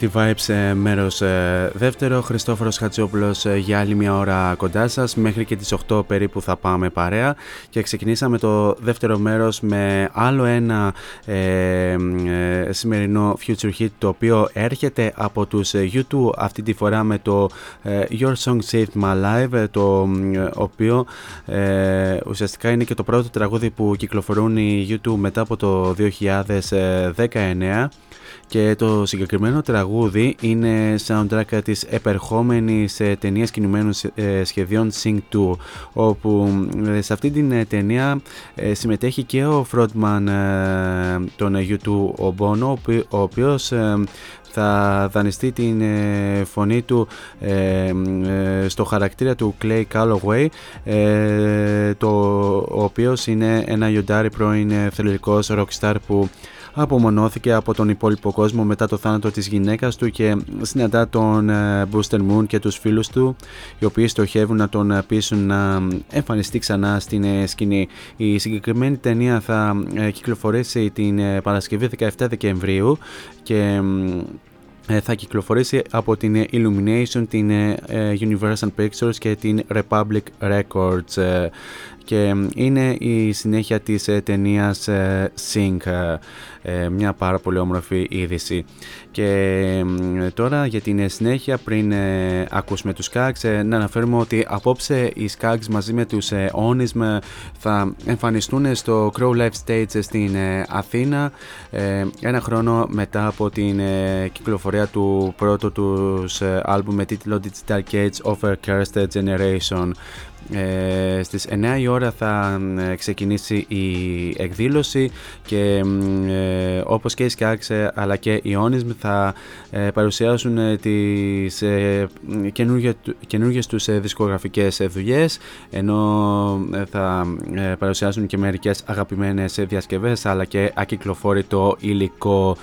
[SPEAKER 1] Variety Vibes ε, μέρος ε, δεύτερο, Χριστόφορος Χατζόπουλος ε, για άλλη μια ώρα κοντά σας, μέχρι και τις 8 περίπου θα πάμε παρέα. Και ξεκινήσαμε το δεύτερο μέρος με άλλο ένα ε, ε, σημερινό Future Hit το οποίο έρχεται από τους ε, U2 αυτή τη φορά με το ε, Your Song Saved My Life ε, το ε, οποίο ε, ουσιαστικά είναι και το πρώτο τραγούδι που κυκλοφορούν οι U2 μετά από το 2019 και το συγκεκριμένο τραγούδι είναι soundtrack της επερχόμενης ε, ταινίας κινουμένων ε, σχεδιών Sing 2 όπου ε, σε αυτή την ταινία συμμετέχει και ο frontman των U2 ο Bono ο οποίος θα δανειστεί την φωνή του στο χαρακτήρα του Clay Calloway το ο οποίος είναι ένα γιοντάρι πρώην θελοντικός rockstar που απομονώθηκε από τον υπόλοιπο κόσμο μετά το θάνατο της γυναίκας του και συναντά τον ε, Booster Moon και τους φίλους του οι οποίοι στοχεύουν να τον πείσουν να εμφανιστεί ξανά στην ε, σκηνή. Η συγκεκριμένη ταινία θα ε, κυκλοφορήσει την Παρασκευή 17 Δεκεμβρίου και θα κυκλοφορήσει από την Illumination, την Universal Pictures και την Republic Records και είναι η συνέχεια της ταινίας Sync ε, μια πάρα πολύ όμορφη είδηση. Και τώρα για την συνέχεια πριν ε, ακούσουμε τους Skags ε, να αναφέρουμε ότι απόψε οι Skags μαζί με τους ε, Onism θα εμφανιστούν στο Crow Live Stage στην Αθήνα ένα χρόνο μετά από την κυκλοφορία του πρώτου τους άλμπου με τίτλο Digital Cage of a Cursed Generation ε, στις 9 η ώρα θα ξεκινήσει η εκδήλωση και ε, όπως και οι Skaggs αλλά και οι Onism θα ε, παρουσιάσουν ε, τις ε, καινούργιες τους δισκογραφικές δουλειές ενώ θα παρουσιάσουν και μερικές αγαπημένες διασκευές αλλά και ακυκλοφόρητο υλικό.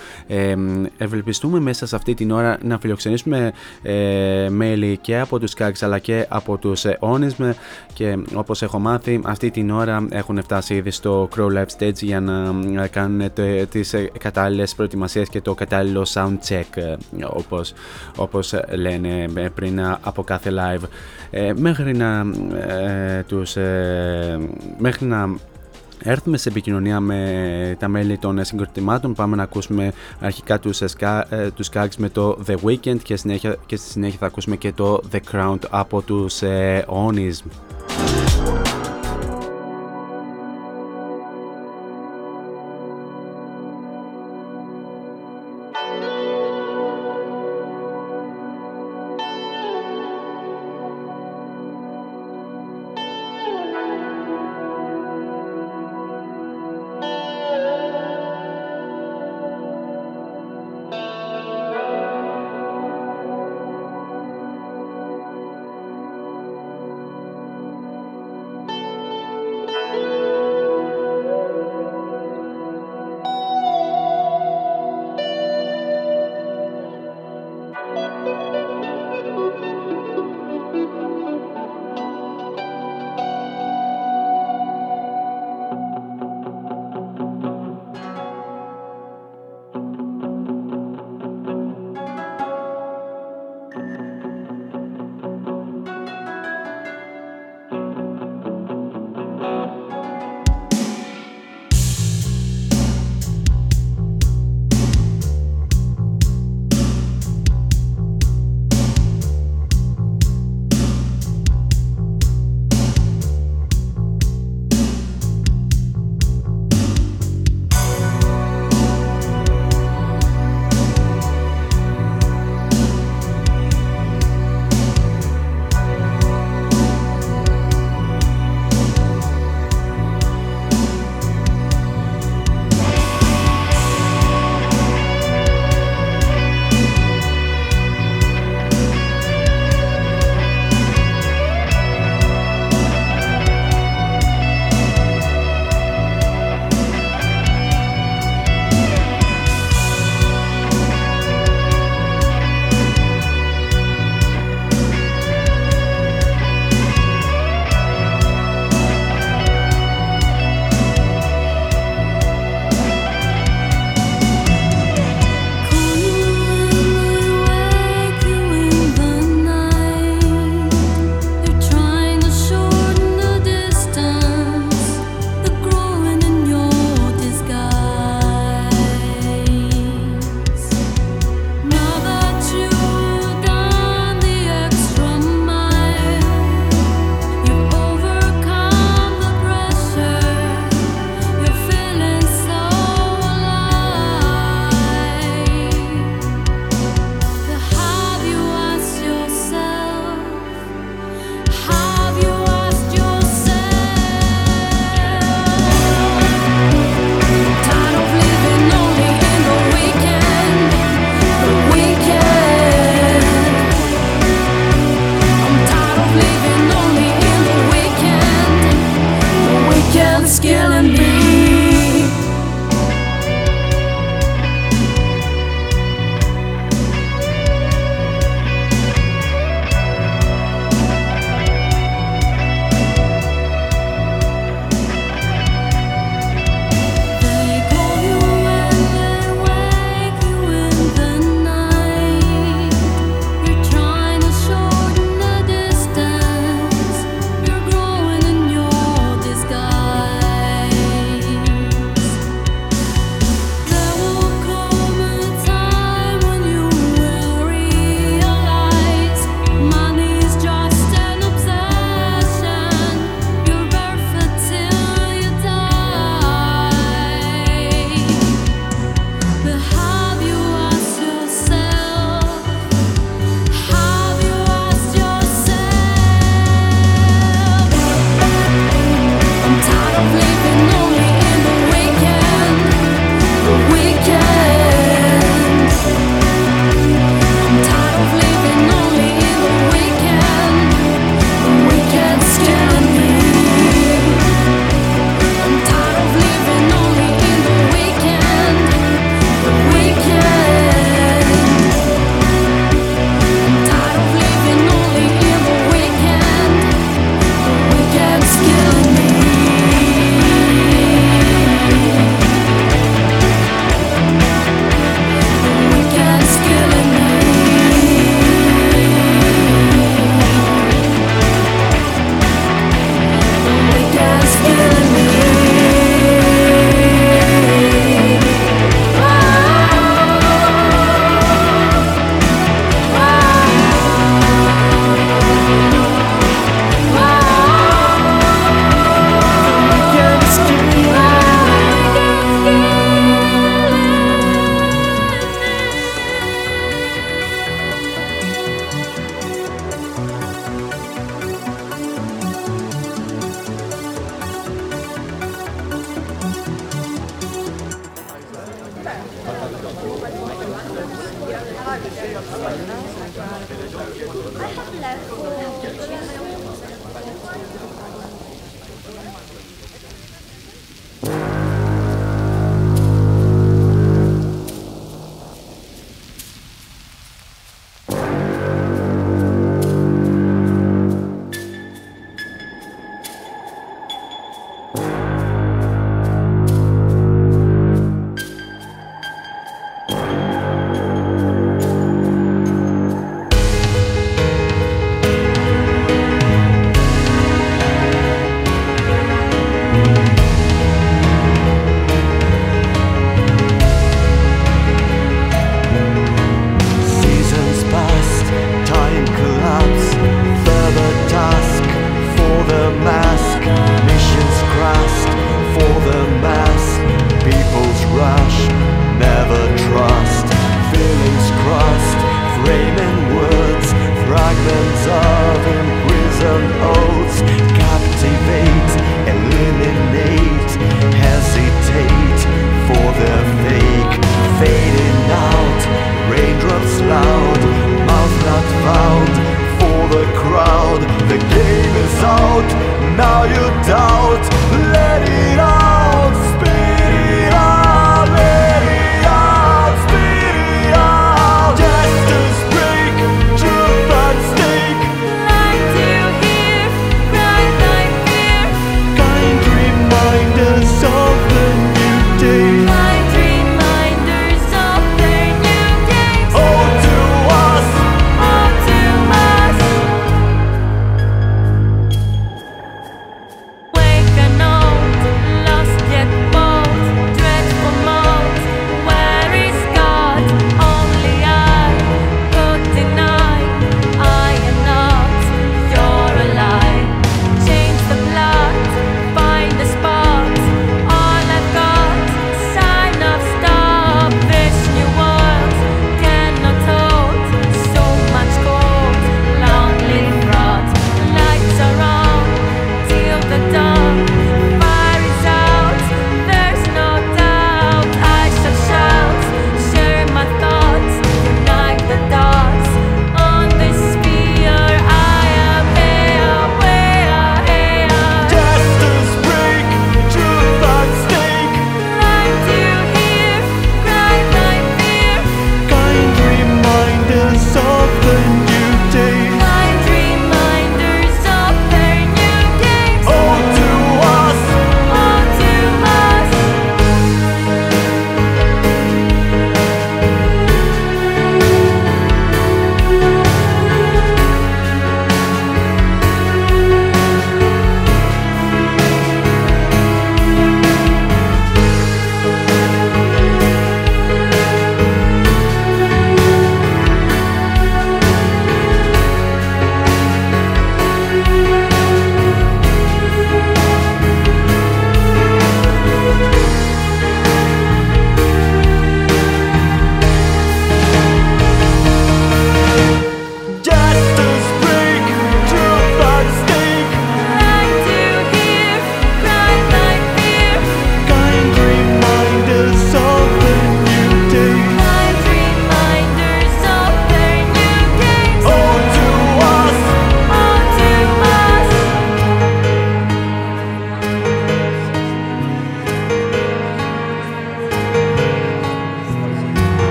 [SPEAKER 1] Ευελπιστούμε μέσα σε αυτή την ώρα να φιλοξενήσουμε μέλη και από τους Skaggs αλλά και από τους Onism και όπως έχω μάθει αυτή την ώρα έχουν φτάσει ήδη στο Crow Live Stage για να κάνουν τις κατάλληλες προετοιμασίες και το κατάλληλο sound check όπως, όπως λένε πριν από κάθε live. Ε, μέχρι να ε, τους ε, μέχρι να έρθουμε σε επικοινωνία με τα μέλη των συγκροτημάτων. Πάμε να ακούσουμε αρχικά τους, τους Skags με το The Weeknd και, συνέχεια, και στη συνέχεια θα ακούσουμε και το The Crown από τους Onism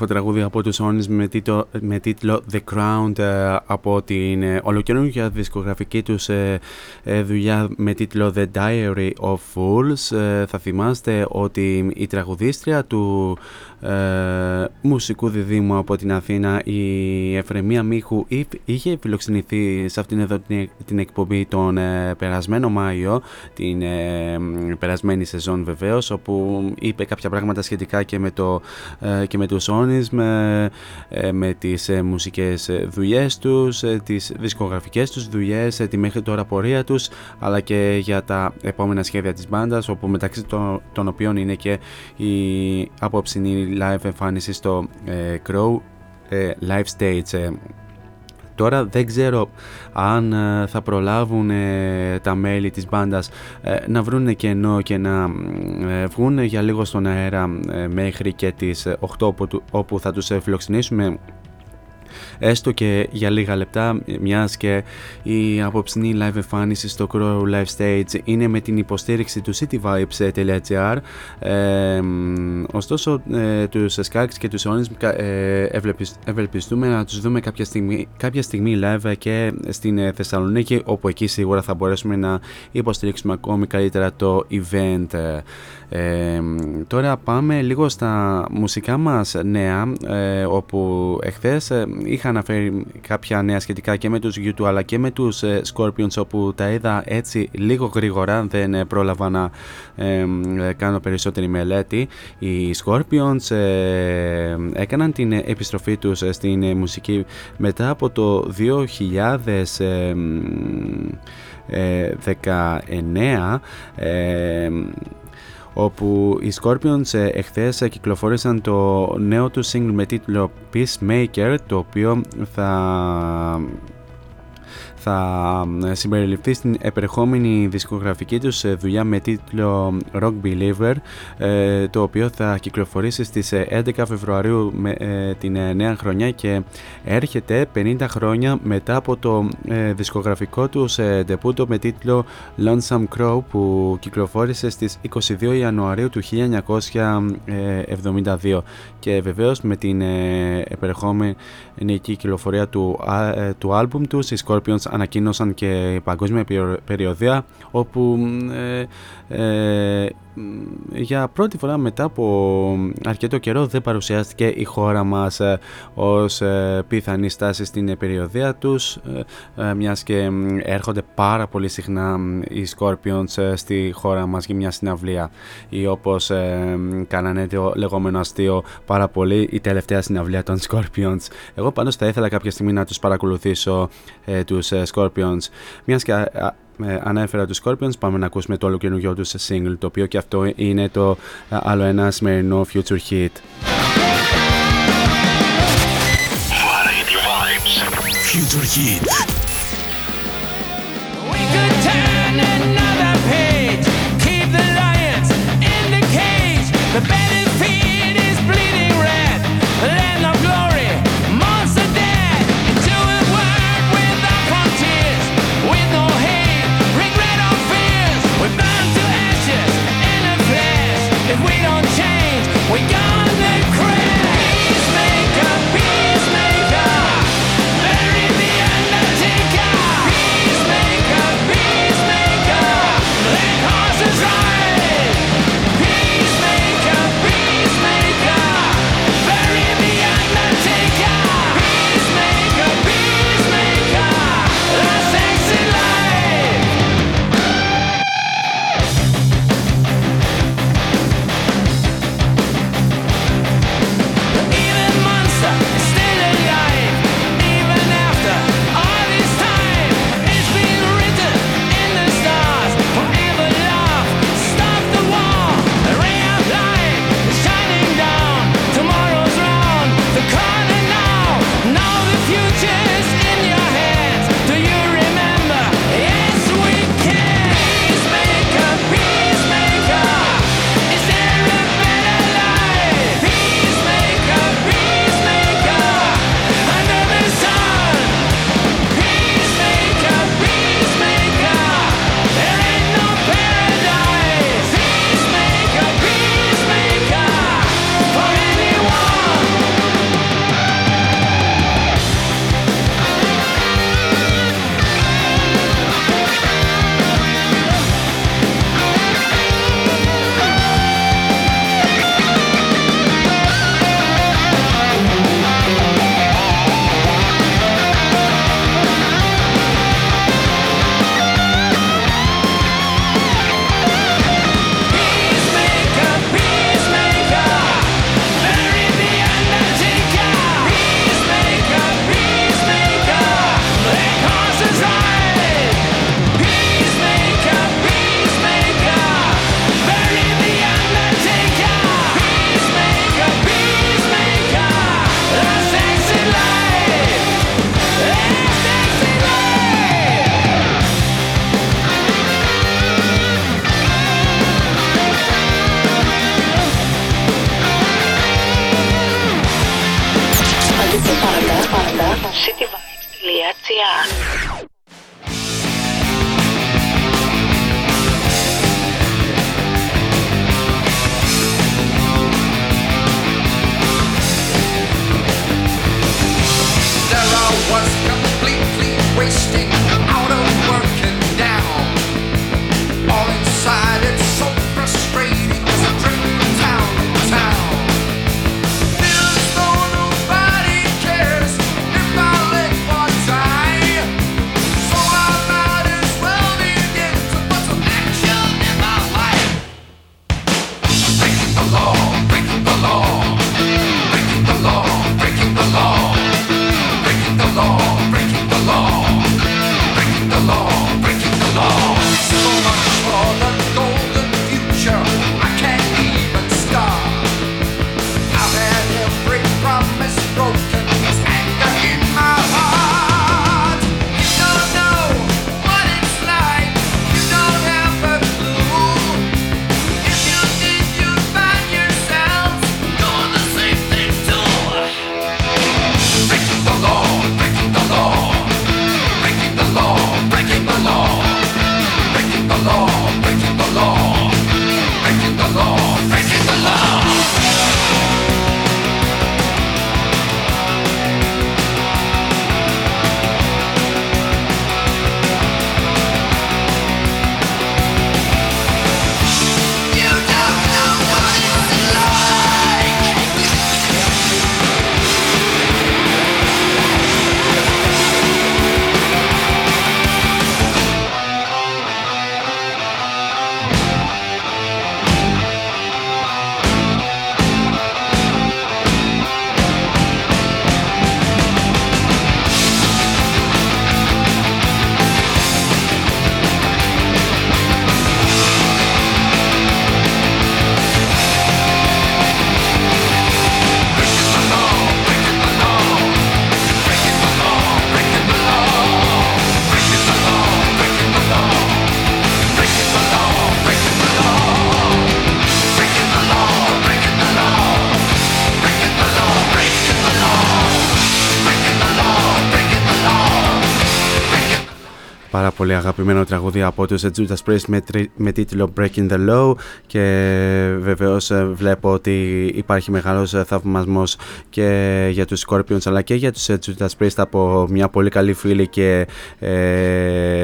[SPEAKER 1] όμορφο τραγούδι από τους Onyx με, τίτλο, με τίτλο The Crown ε, από την ε, ολοκαινούργια δισκογραφική τους ε, δουλειά με τίτλο The Diary of Fools. Θα θυμάστε ότι η τραγουδίστρια του ε, μουσικού διδήμου από την Αθήνα η Εφρεμία Μίχου είχε φιλοξενηθεί σε αυτήν εδώ την, εκπομπή τον ε, περασμένο Μάιο την ε, περασμένη σεζόν βεβαίως όπου είπε κάποια πράγματα σχετικά και με, το, ε, και με τους Όνις με, με τις μουσικές δουλειές τους τις δισκογραφικές τους δουλειές τη μέχρι τώρα πορεία τους αλλά και για τα επόμενα σχέδια της μπάντας όπου μεταξύ των, των οποίων είναι και η απόψινη live εμφάνιση στο ε, Crow ε, Live Stage. Ε, τώρα δεν ξέρω αν θα προλάβουν τα μέλη της μπάντας να βρουν κενό και να βγουν για λίγο στον αέρα μέχρι και τις 8 όπου θα τους φιλοξενήσουμε έστω και για λίγα λεπτά, μιας και η απόψινή live εμφάνιση στο Crow Live Stage είναι με την υποστήριξη του cityvibes.gr. Ε, ωστόσο, ε, τους Skarks και τους Onyx ε, ευελπιστούμε να τους δούμε κάποια στιγμή, κάποια στιγμή live και στην ε, Θεσσαλονίκη, όπου εκεί σίγουρα θα μπορέσουμε να υποστηρίξουμε ακόμη καλύτερα το event. Ε, τώρα πάμε λίγο στα μουσικά μας νέα ε, όπου εχθές ε, είχα αναφέρει κάποια νέα σχετικά και με τους YouTube αλλά και με τους ε, Scorpions όπου τα είδα έτσι λίγο γρήγορα δεν ε, πρόλαβα να κάνω περισσότερη μελέτη. Οι Scorpions έκαναν την επιστροφή τους στην μουσική μετά από το 2019 όπου οι Scorpions ε, εχθές ε, κυκλοφόρησαν το νέο τους single με τίτλο Peacemaker το οποίο θα θα συμπεριληφθεί στην επερχόμενη δισκογραφική τους ε, δουλειά με τίτλο Rock Believer ε, το οποίο θα κυκλοφορήσει στις 11 ε, Φεβρουαρίου με την νέα χρονιά και έρχεται 50 χρόνια μετά από το δισκογραφικό τους ντεπούτο με τίτλο Lonesome Crow που κυκλοφόρησε στις 22 Ιανουαρίου του 1972 και βεβαίως με την επερχόμενη κυκλοφορία του, του άλμπουμ τους οι Scorpions ανακοίνωσαν και παγκόσμια περιοδία όπου ε, ε, για πρώτη φορά μετά από αρκετό καιρό δεν παρουσιάστηκε η χώρα μας ε, ως ε, πιθανή στάση στην περιοδία τους μιας και έρχονται πάρα πολύ συχνά οι Scorpions στη χώρα μας για μια συναυλία ή όπως κάνανε το λεγόμενο αστείο πάρα πολύ η τελευταία συναυλία των Scorpions εγώ πάντως θα ήθελα κάποια στιγμή να τους παρακολουθήσω τους Scorpions μιας και ε, ανέφερα τους Scorpions. Πάμε να ακούσουμε το όλο καινούργιο τους single το οποίο και αυτό είναι το ε, άλλο ένα σημερινό Future Hit.
[SPEAKER 2] Future Hit
[SPEAKER 1] πολύ αγαπημένο τραγούδι από τους Judas Priest με, τρι- με τίτλο Breaking the Law και βεβαίως ε, βλέπω ότι υπάρχει μεγάλος ε, θαυμασμός και για τους Scorpions αλλά και για τους ε, Judas Priest από μια πολύ καλή φίλη και ε, μ,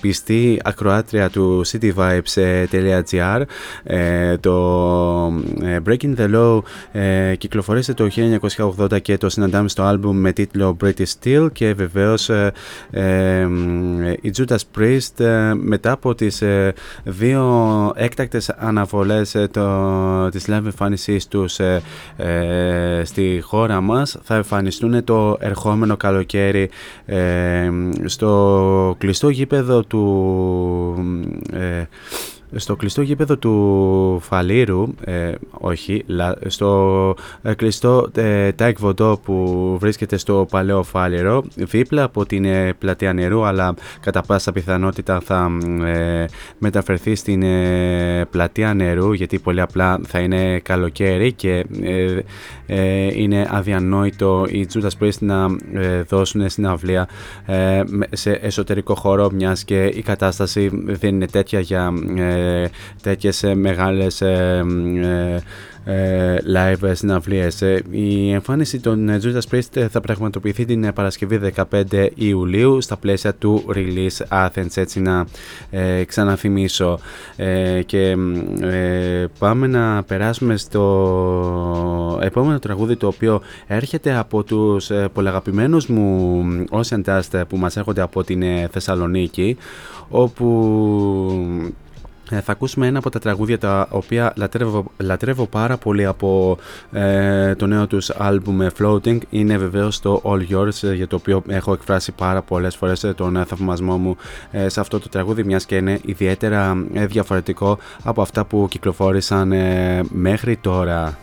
[SPEAKER 1] πιστή ακροάτρια του cityvibes.gr ε, το ε, Breaking the Law ε, κυκλοφορήσε το 1980 και το συναντάμε στο άλμπουμ με τίτλο British Steel και βεβαίως ε, ε, μ, οι Judas Priest ε, μετά από τις ε, δύο έκτακτες αναβολές ε, το, της live εμφάνισής τους ε, ε, στη χώρα μας θα εμφανιστούν το ερχόμενο καλοκαίρι ε, στο κλειστό γήπεδο του ε, στο κλειστό γήπεδο του Φαλήρου, ε, όχι, λα- στο ε, κλειστό ε, Τάε Κβον Ντο που βρίσκεται στο Παλαιό Φάληρο, δίπλα από την ε, πλατεία νερού, αλλά κατά πάσα πιθανότητα θα ε, μεταφερθεί στην ε, πλατεία νερού, γιατί πολύ απλά θα είναι καλοκαίρι και ε, ε, είναι αδιανόητο οι Judas Priest να ε, δώσουν συναυλία ε, με- σε εσωτερικό χώρο, μιας και η κατάσταση δεν είναι τέτοια για ε, τέτοιες ε, μεγάλες ε, ε, ε, live συναυλίες. Ε, Η εμφάνιση των ε, Judas Priest ε, θα πραγματοποιηθεί την ε, Παρασκευή 15 Ιουλίου στα πλαίσια του Release Athens, έτσι να ε, ξαναθυμίσω. Ε, και μ, ε, πάμε να περάσουμε στο επόμενο τραγούδι το οποίο έρχεται από τους ε, πολλαγαπημένους μου Ocean Dust που μας έρχονται από την ε, Θεσσαλονίκη όπου ε, θα ακούσουμε ένα από τα τραγούδια τα οποία λατρεύω, λατρεύω πάρα πολύ από ε, το νέο τους άλμπουμ ε, Floating είναι βεβαίως το All Yours ε, για το οποίο έχω εκφράσει πάρα πολλές φορές ε, τον ε, θαυμασμό μου ε, σε αυτό το τραγούδι μιας και είναι ιδιαίτερα ε, διαφορετικό από αυτά που κυκλοφόρησαν ε, μέχρι τώρα.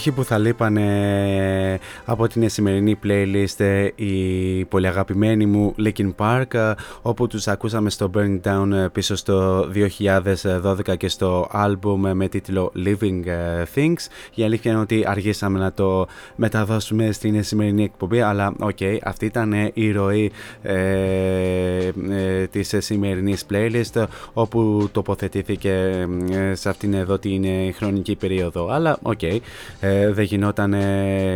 [SPEAKER 1] Όχι που θα λείπανε από την σημερινή playlist ε, οι πολύ αγαπημένοι μου Linkin Park ε, όπου τους ακούσαμε στο Burn It Down ε, πίσω στο 2012 και στο άλμπουμ με τίτλο Living Things. Η αλήθεια είναι ότι αργήσαμε να το μεταδώσουμε στην σημερινή εκπομπή αλλά οκ, αυτή ήταν η ροή ε, ε, της σημερινής playlist όπου τοποθετήθηκε σε αυτήν εδώ την χρονική περίοδο. Αλλά OK, okay, δεν γινόταν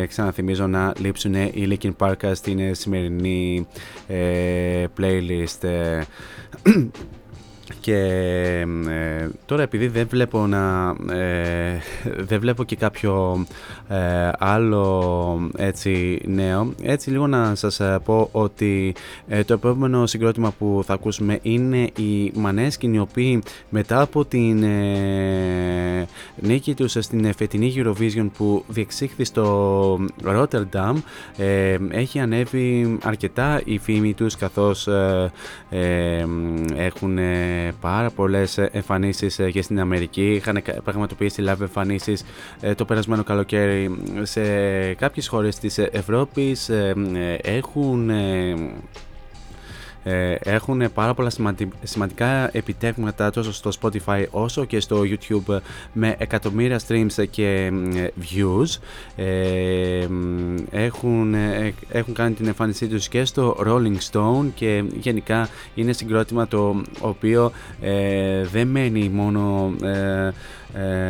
[SPEAKER 1] ξαναθυμίζω ελπίζω να λείψουν οι Linkin Park στην σημερινή ε, playlist ε, και ε, τώρα επειδή δεν βλέπω να ε, δεν βλέπω και κάποιο ε, άλλο έτσι νέο έτσι λίγο να σας πω ότι το επόμενο συγκρότημα που θα ακούσουμε είναι οι Måneskin οι οποίοι μετά από την νίκη τους στην φετινή Eurovision που διεξήχθη στο Rotterdam έχει ανέβει αρκετά η φήμη τους καθώς έχουν πάρα πολλές εμφανίσεις ε, και στην Αμερική. Είχαν κα- πραγματοποιήσει live εμφανίσεις ε, το περασμένο καλοκαίρι σε κάποιες χώρες της Ευρώπης. Ε, ε, Έχουν ε, ε, έχουν πάρα πολλά σημαντι- σημαντικά επιτεύγματα τόσο στο Spotify όσο και στο YouTube με εκατομμύρια streams και ε, views. Ε, μ, έχουν, ε, έχουν κάνει την εμφάνισή τους και στο Rolling Stone και γενικά είναι συγκρότημα το οποίο ε, δεν μένει μόνο ε,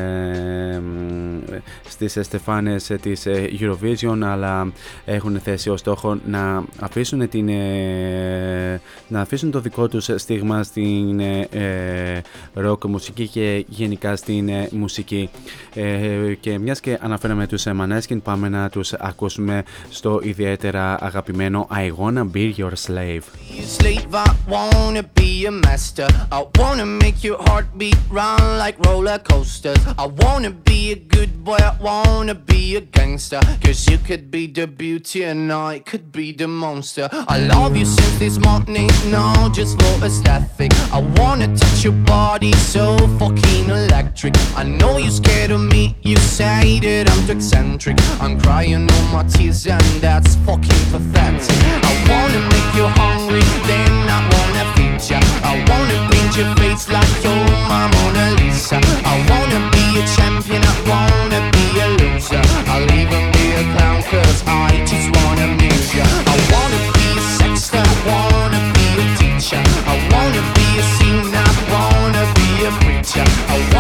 [SPEAKER 1] ε, μ, στις στεφάνες της ε, Eurovision αλλά έχουν θέσει ως στόχο να αφήσουν την ε, να αφήσουν το δικό τους στίγμα στην ε, ε, rock μουσική και γενικά στην ε, μουσική. Ε, και μιας και αναφέραμε τους ε, Maneskin πάμε να τους ακούσουμε στο ιδιαίτερα αγαπημένο I Wanna Be Your Slave
[SPEAKER 12] a slave, I wanna be a master. I wanna make your heartbeat run like roller coasters. I wanna be a good boy, I wanna be a gangster. Cause you could be the beauty and I could be the monster. I love you since this morning, no, just for aesthetic. I wanna touch your body so fucking electric. I know you're scared of me, you say that I'm too eccentric. I'm crying all my tears and that's fucking pathetic. I wanna make you hungry, then I wanna feed ya. I wanna paint your face like you're my Mona Lisa. I wanna be a champion, I wanna be a loser. I'll even be a clown cause I just wanna amuse ya. I wanna be a sexter, I wanna be a teacher. I wanna be a singer, I wanna be a preacher. I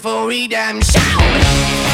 [SPEAKER 12] for redemption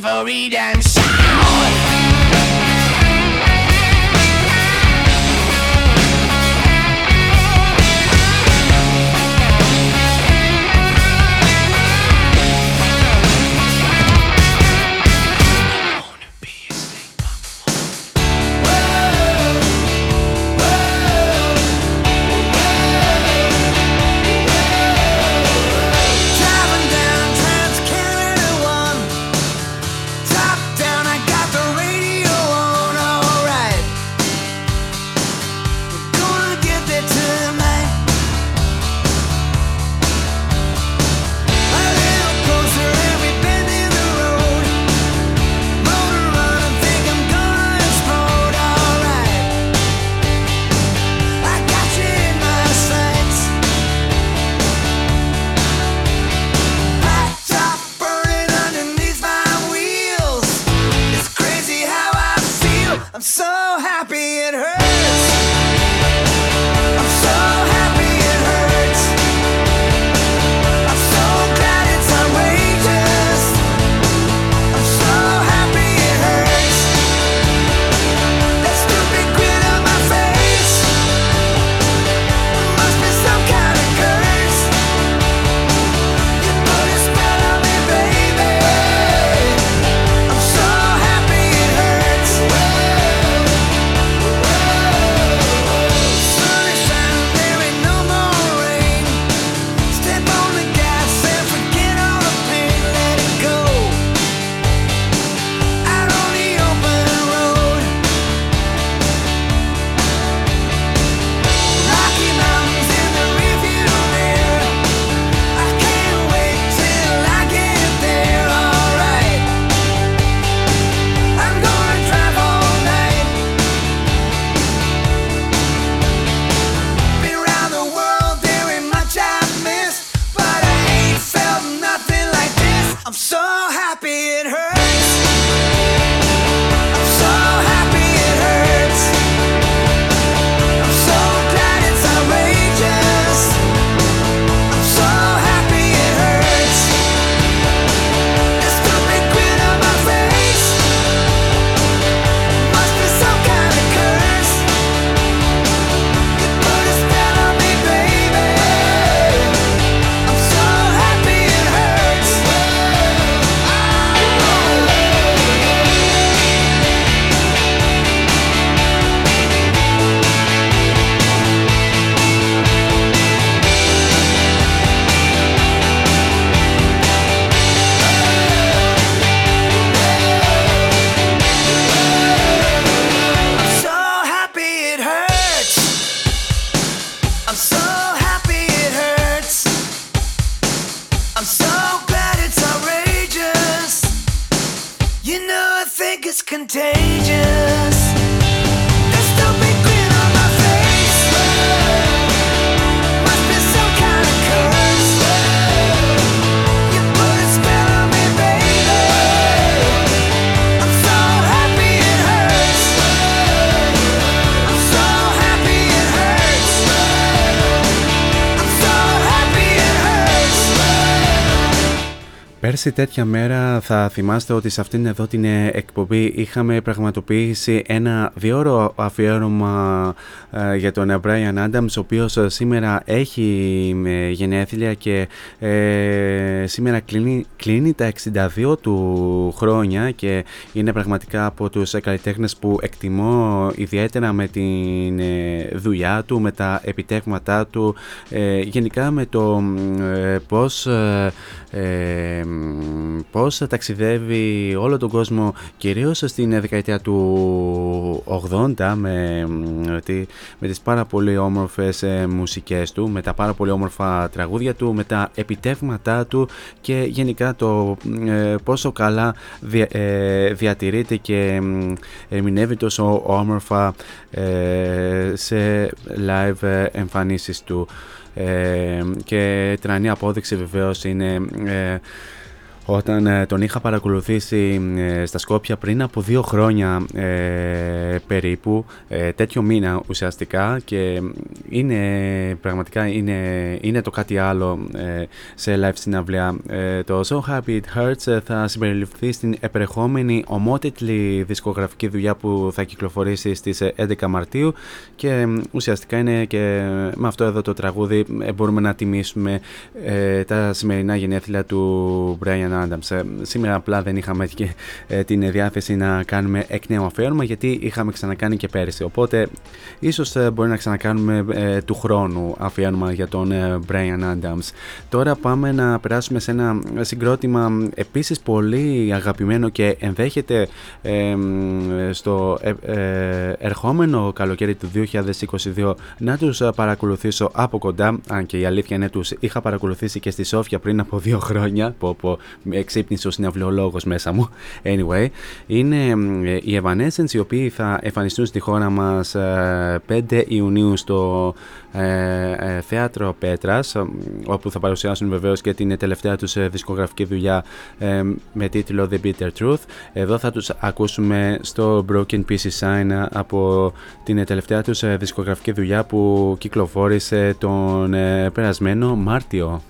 [SPEAKER 12] for redemption
[SPEAKER 1] Πέρσι τέτοια μέρα θα θυμάστε ότι σε αυτήν εδώ την ε, εκπομπή είχαμε πραγματοποιήσει ένα διόρο αφιέρωμα ε, για τον Brian Adams ο οποίος ε, σήμερα έχει ε, γενέθλια και ε, σήμερα κλείνει, κλείνει τα 62 του χρόνια και είναι πραγματικά από τους ε, καλλιτέχνες που εκτιμώ ιδιαίτερα με την ε, δουλειά του, με τα επιτεύγματά του, ε, γενικά με το ε, πώς ε, ε, μ, πώς ταξιδεύει όλο τον κόσμο κυρίως στην δεκαετία του 80 με, μ, τη- με τις πάρα πολύ όμορφες ε, μουσικές του, με τα πάρα πολύ όμορφα τραγούδια του, με τα επιτεύγματά του και γενικά το μ, ε, πόσο καλά δια- ε, διατηρείται και μ, ερμηνεύει τόσο όμορφα ε, σε live ε, εμφανίσεις του. Ε, και τρανή απόδειξη βεβαίως είναι ε, όταν ε, τον είχα παρακολουθήσει ε, στα Σκόπια πριν από δύο χρόνια ε, περίπου, ε, τέτοιο μήνα ουσιαστικά και είναι πραγματικά είναι, είναι το κάτι άλλο ε, σε live συναυλία. Ε, το So Happy It Hurts ε, θα συμπεριληφθεί στην επερχόμενη ομότιτλη δισκογραφική δουλειά που θα κυκλοφορήσει στις ε, 11 Μαρτίου και ε, ουσιαστικά είναι και με αυτό εδώ το τραγούδι ε, μπορούμε να τιμήσουμε ε, τα σημερινά γενέθλια του Brian Adams. Ε, σήμερα απλά δεν είχαμε και ε, την διάθεση να κάνουμε εκ νέου αφιέρωμα γιατί είχαμε ξανακάνει και πέρυσι. Οπότε ίσως ε, μπορεί να ξανακάνουμε ε, του χρόνου αφιέρωμα για τον ε, Brian Adams. Τώρα πάμε να περάσουμε σε ένα συγκρότημα επίσης πολύ αγαπημένο και ενδέχεται ε, μ, στο ε, ε, ερχόμενο καλοκαίρι του 2022 να τους ε, παρακολουθήσω από κοντά αν και η αλήθεια είναι τους είχα παρακολουθήσει και στη Σόφια πριν από δύο χρόνια που, που με εξύπνησε ο συναυλιολόγος μέσα μου. Anyway είναι μ, ε, οι Evanescence οι οποίοι θα εμφανιστούν στη χώρα μας ε, 5 Ιουνίου στο ε, ε, Θέατρο Πέτρας ε, όπου θα παρουσιάσουν βεβαίως και την τελευταία τους ε, δισκογραφική δουλειά ε, με τίτλο The Bitter Truth. Εδώ θα τους ακούσουμε στο Broken Pieces Sign από την ε, τελευταία τους ε, δισκογραφική δουλειά που κυκλοφόρησε τον ε, περασμένο Μάρτιο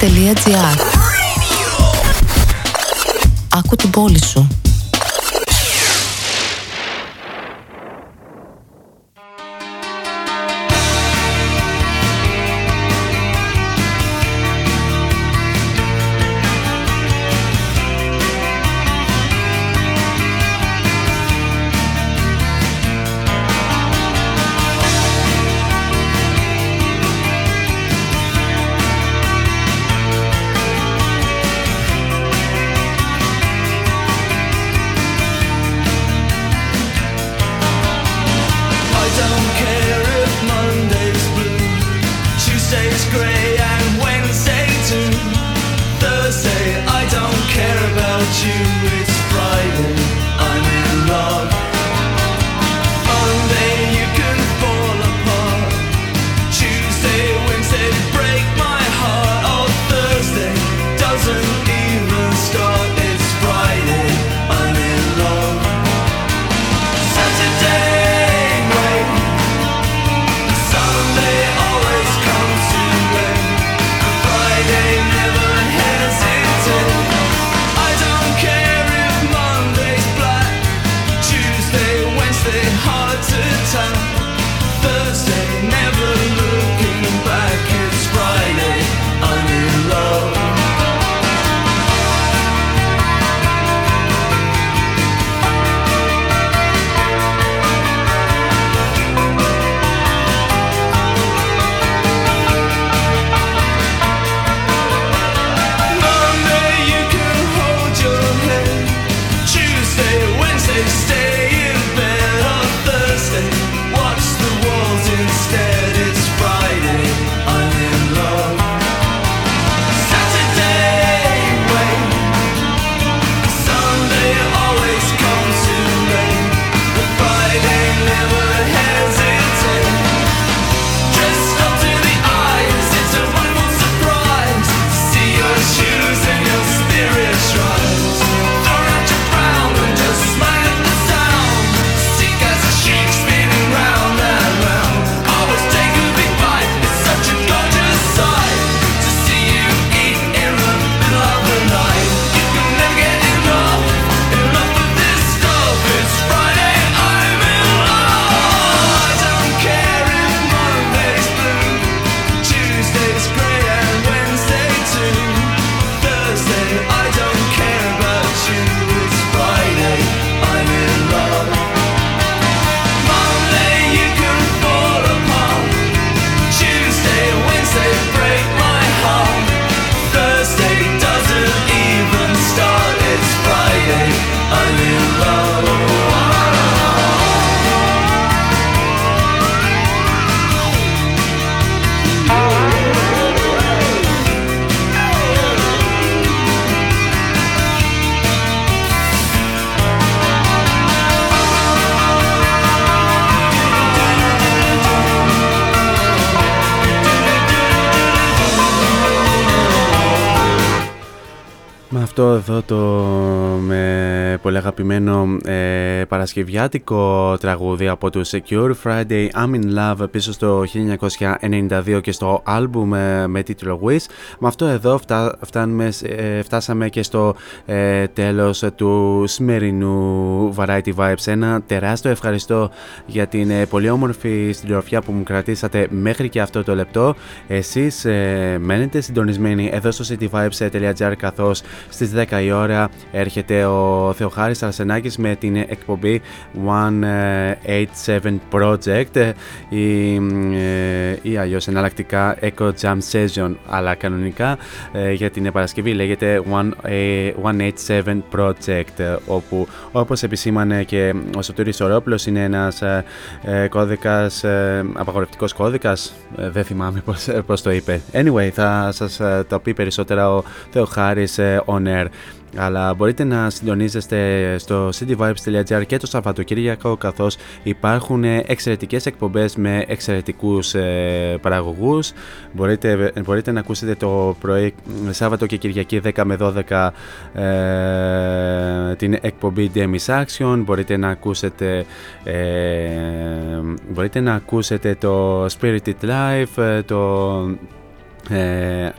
[SPEAKER 11] cityvibes.gr Άκου την πόλη σου.
[SPEAKER 1] Εδώ το με πολύ αγαπημένο ε, παρασκευιάτικο τραγούδι από τους Secure Friday I'm in Love πίσω στο 1992 και στο άλμπουμ ε, με τίτλο Wish. Με αυτό εδώ φτά, φτάνουμε, ε, φτάσαμε και στο ε, τέλος του σημερινού Variety Vibes. Ένα τεράστιο ευχαριστώ για την ε, πολύ όμορφη συντροφιά που μου κρατήσατε μέχρι και αυτό το λεπτό. Εσείς ε, μένετε συντονισμένοι εδώ στο cityvibes.gr καθώς στις 10 η ώρα έρχεται ο Θεοχάρης Αρσενάκης με την εκπομπή 187 Project. Ε, ή, ε, ή αλλιώς εναλλακτικά Echo Jam Session αλλά κανονικά ε, για την Παρασκευή λέγεται 187 Project όπου όπως επισήμανε και ο Σωτήρης Σορόπουλος είναι ένας ε, ε, κώδικας, ε, απαγορευτικός κώδικας. Ε, δεν θυμάμαι πώς, ε, πώς το είπε. Anyway θα σας ε, το πει περισσότερα ο Θεοχάρης ε, on air αλλά μπορείτε να συντονίζεστε στο cityvibes.gr και το Σαββατοκύριακο καθώς υπάρχουν εξαιρετικές εκπομπές με εξαιρετικούς ε, παραγωγούς. Μπορείτε, μπορείτε να ακούσετε το πρωί Σάββατο και Κυριακή 10 με 12 ε, την εκπομπή Demis Action μπορείτε να ακούσετε ε, μπορείτε να ακούσετε το Spirited Life το ε,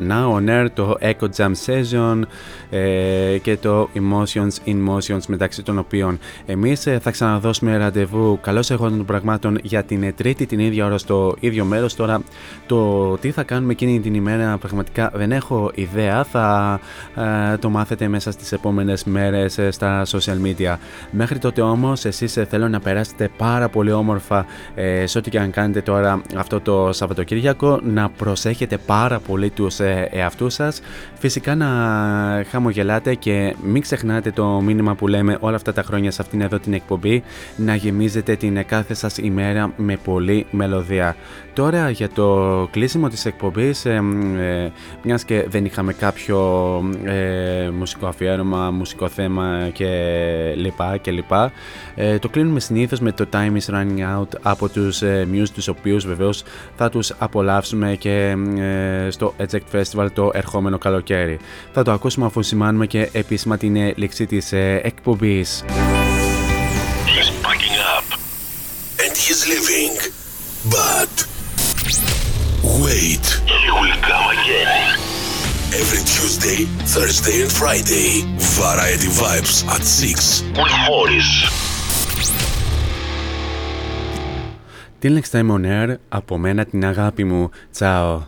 [SPEAKER 1] Now on Air, το Echo Jam Session ε, και το Emotions in Motions μεταξύ των οποίων εμείς ε, θα ξαναδώσουμε ραντεβού καλώς εγώ των πραγμάτων για την ε, τρίτη την ίδια ώρα στο ίδιο μέρος. Τώρα το τι θα κάνουμε εκείνη την ημέρα πραγματικά δεν έχω ιδέα. Θα ε, το μάθετε μέσα στις επόμενες μέρες ε, στα social media. Μέχρι τότε όμως εσείς ε, θέλω να περάσετε πάρα πολύ όμορφα ε, σε ό,τι και αν κάνετε τώρα αυτό το Σαββατοκύριακο. Να προσέχετε πάρα πολύ τους ε, εαυτούς σας. Φυσικά να χαμογελάτε και μην ξεχνάτε το μήνυμα που λέμε όλα αυτά τα χρόνια σε αυτήν εδώ την εκπομπή να γεμίζετε την κάθε σας ημέρα με πολλή μελωδία. Τώρα για το κλείσιμο της εκπομπής, ε, ε, μιας και δεν είχαμε κάποιο ε, μουσικό αφιέρωμα, μουσικό θέμα και λοιπά και λοιπά, ε, το κλείνουμε συνήθως με το Time is Running Out από τους ε, Muse, τους οποίους βεβαίως θα τους απολαύσουμε και ε, στο Eject Festival το ερχόμενο καλοκαίρι. Θα το ακούσουμε αφού σημάνουμε και επίσημα την ε, λήξη της ε, εκπομπής.
[SPEAKER 2] He's packing up and he's leaving. But wait, he will come again. Every Tuesday, Thursday, and Friday, Variety Vibes at 6 with Morris.
[SPEAKER 1] Till next time on air, από μένα την αγάπη μου. Τσάω.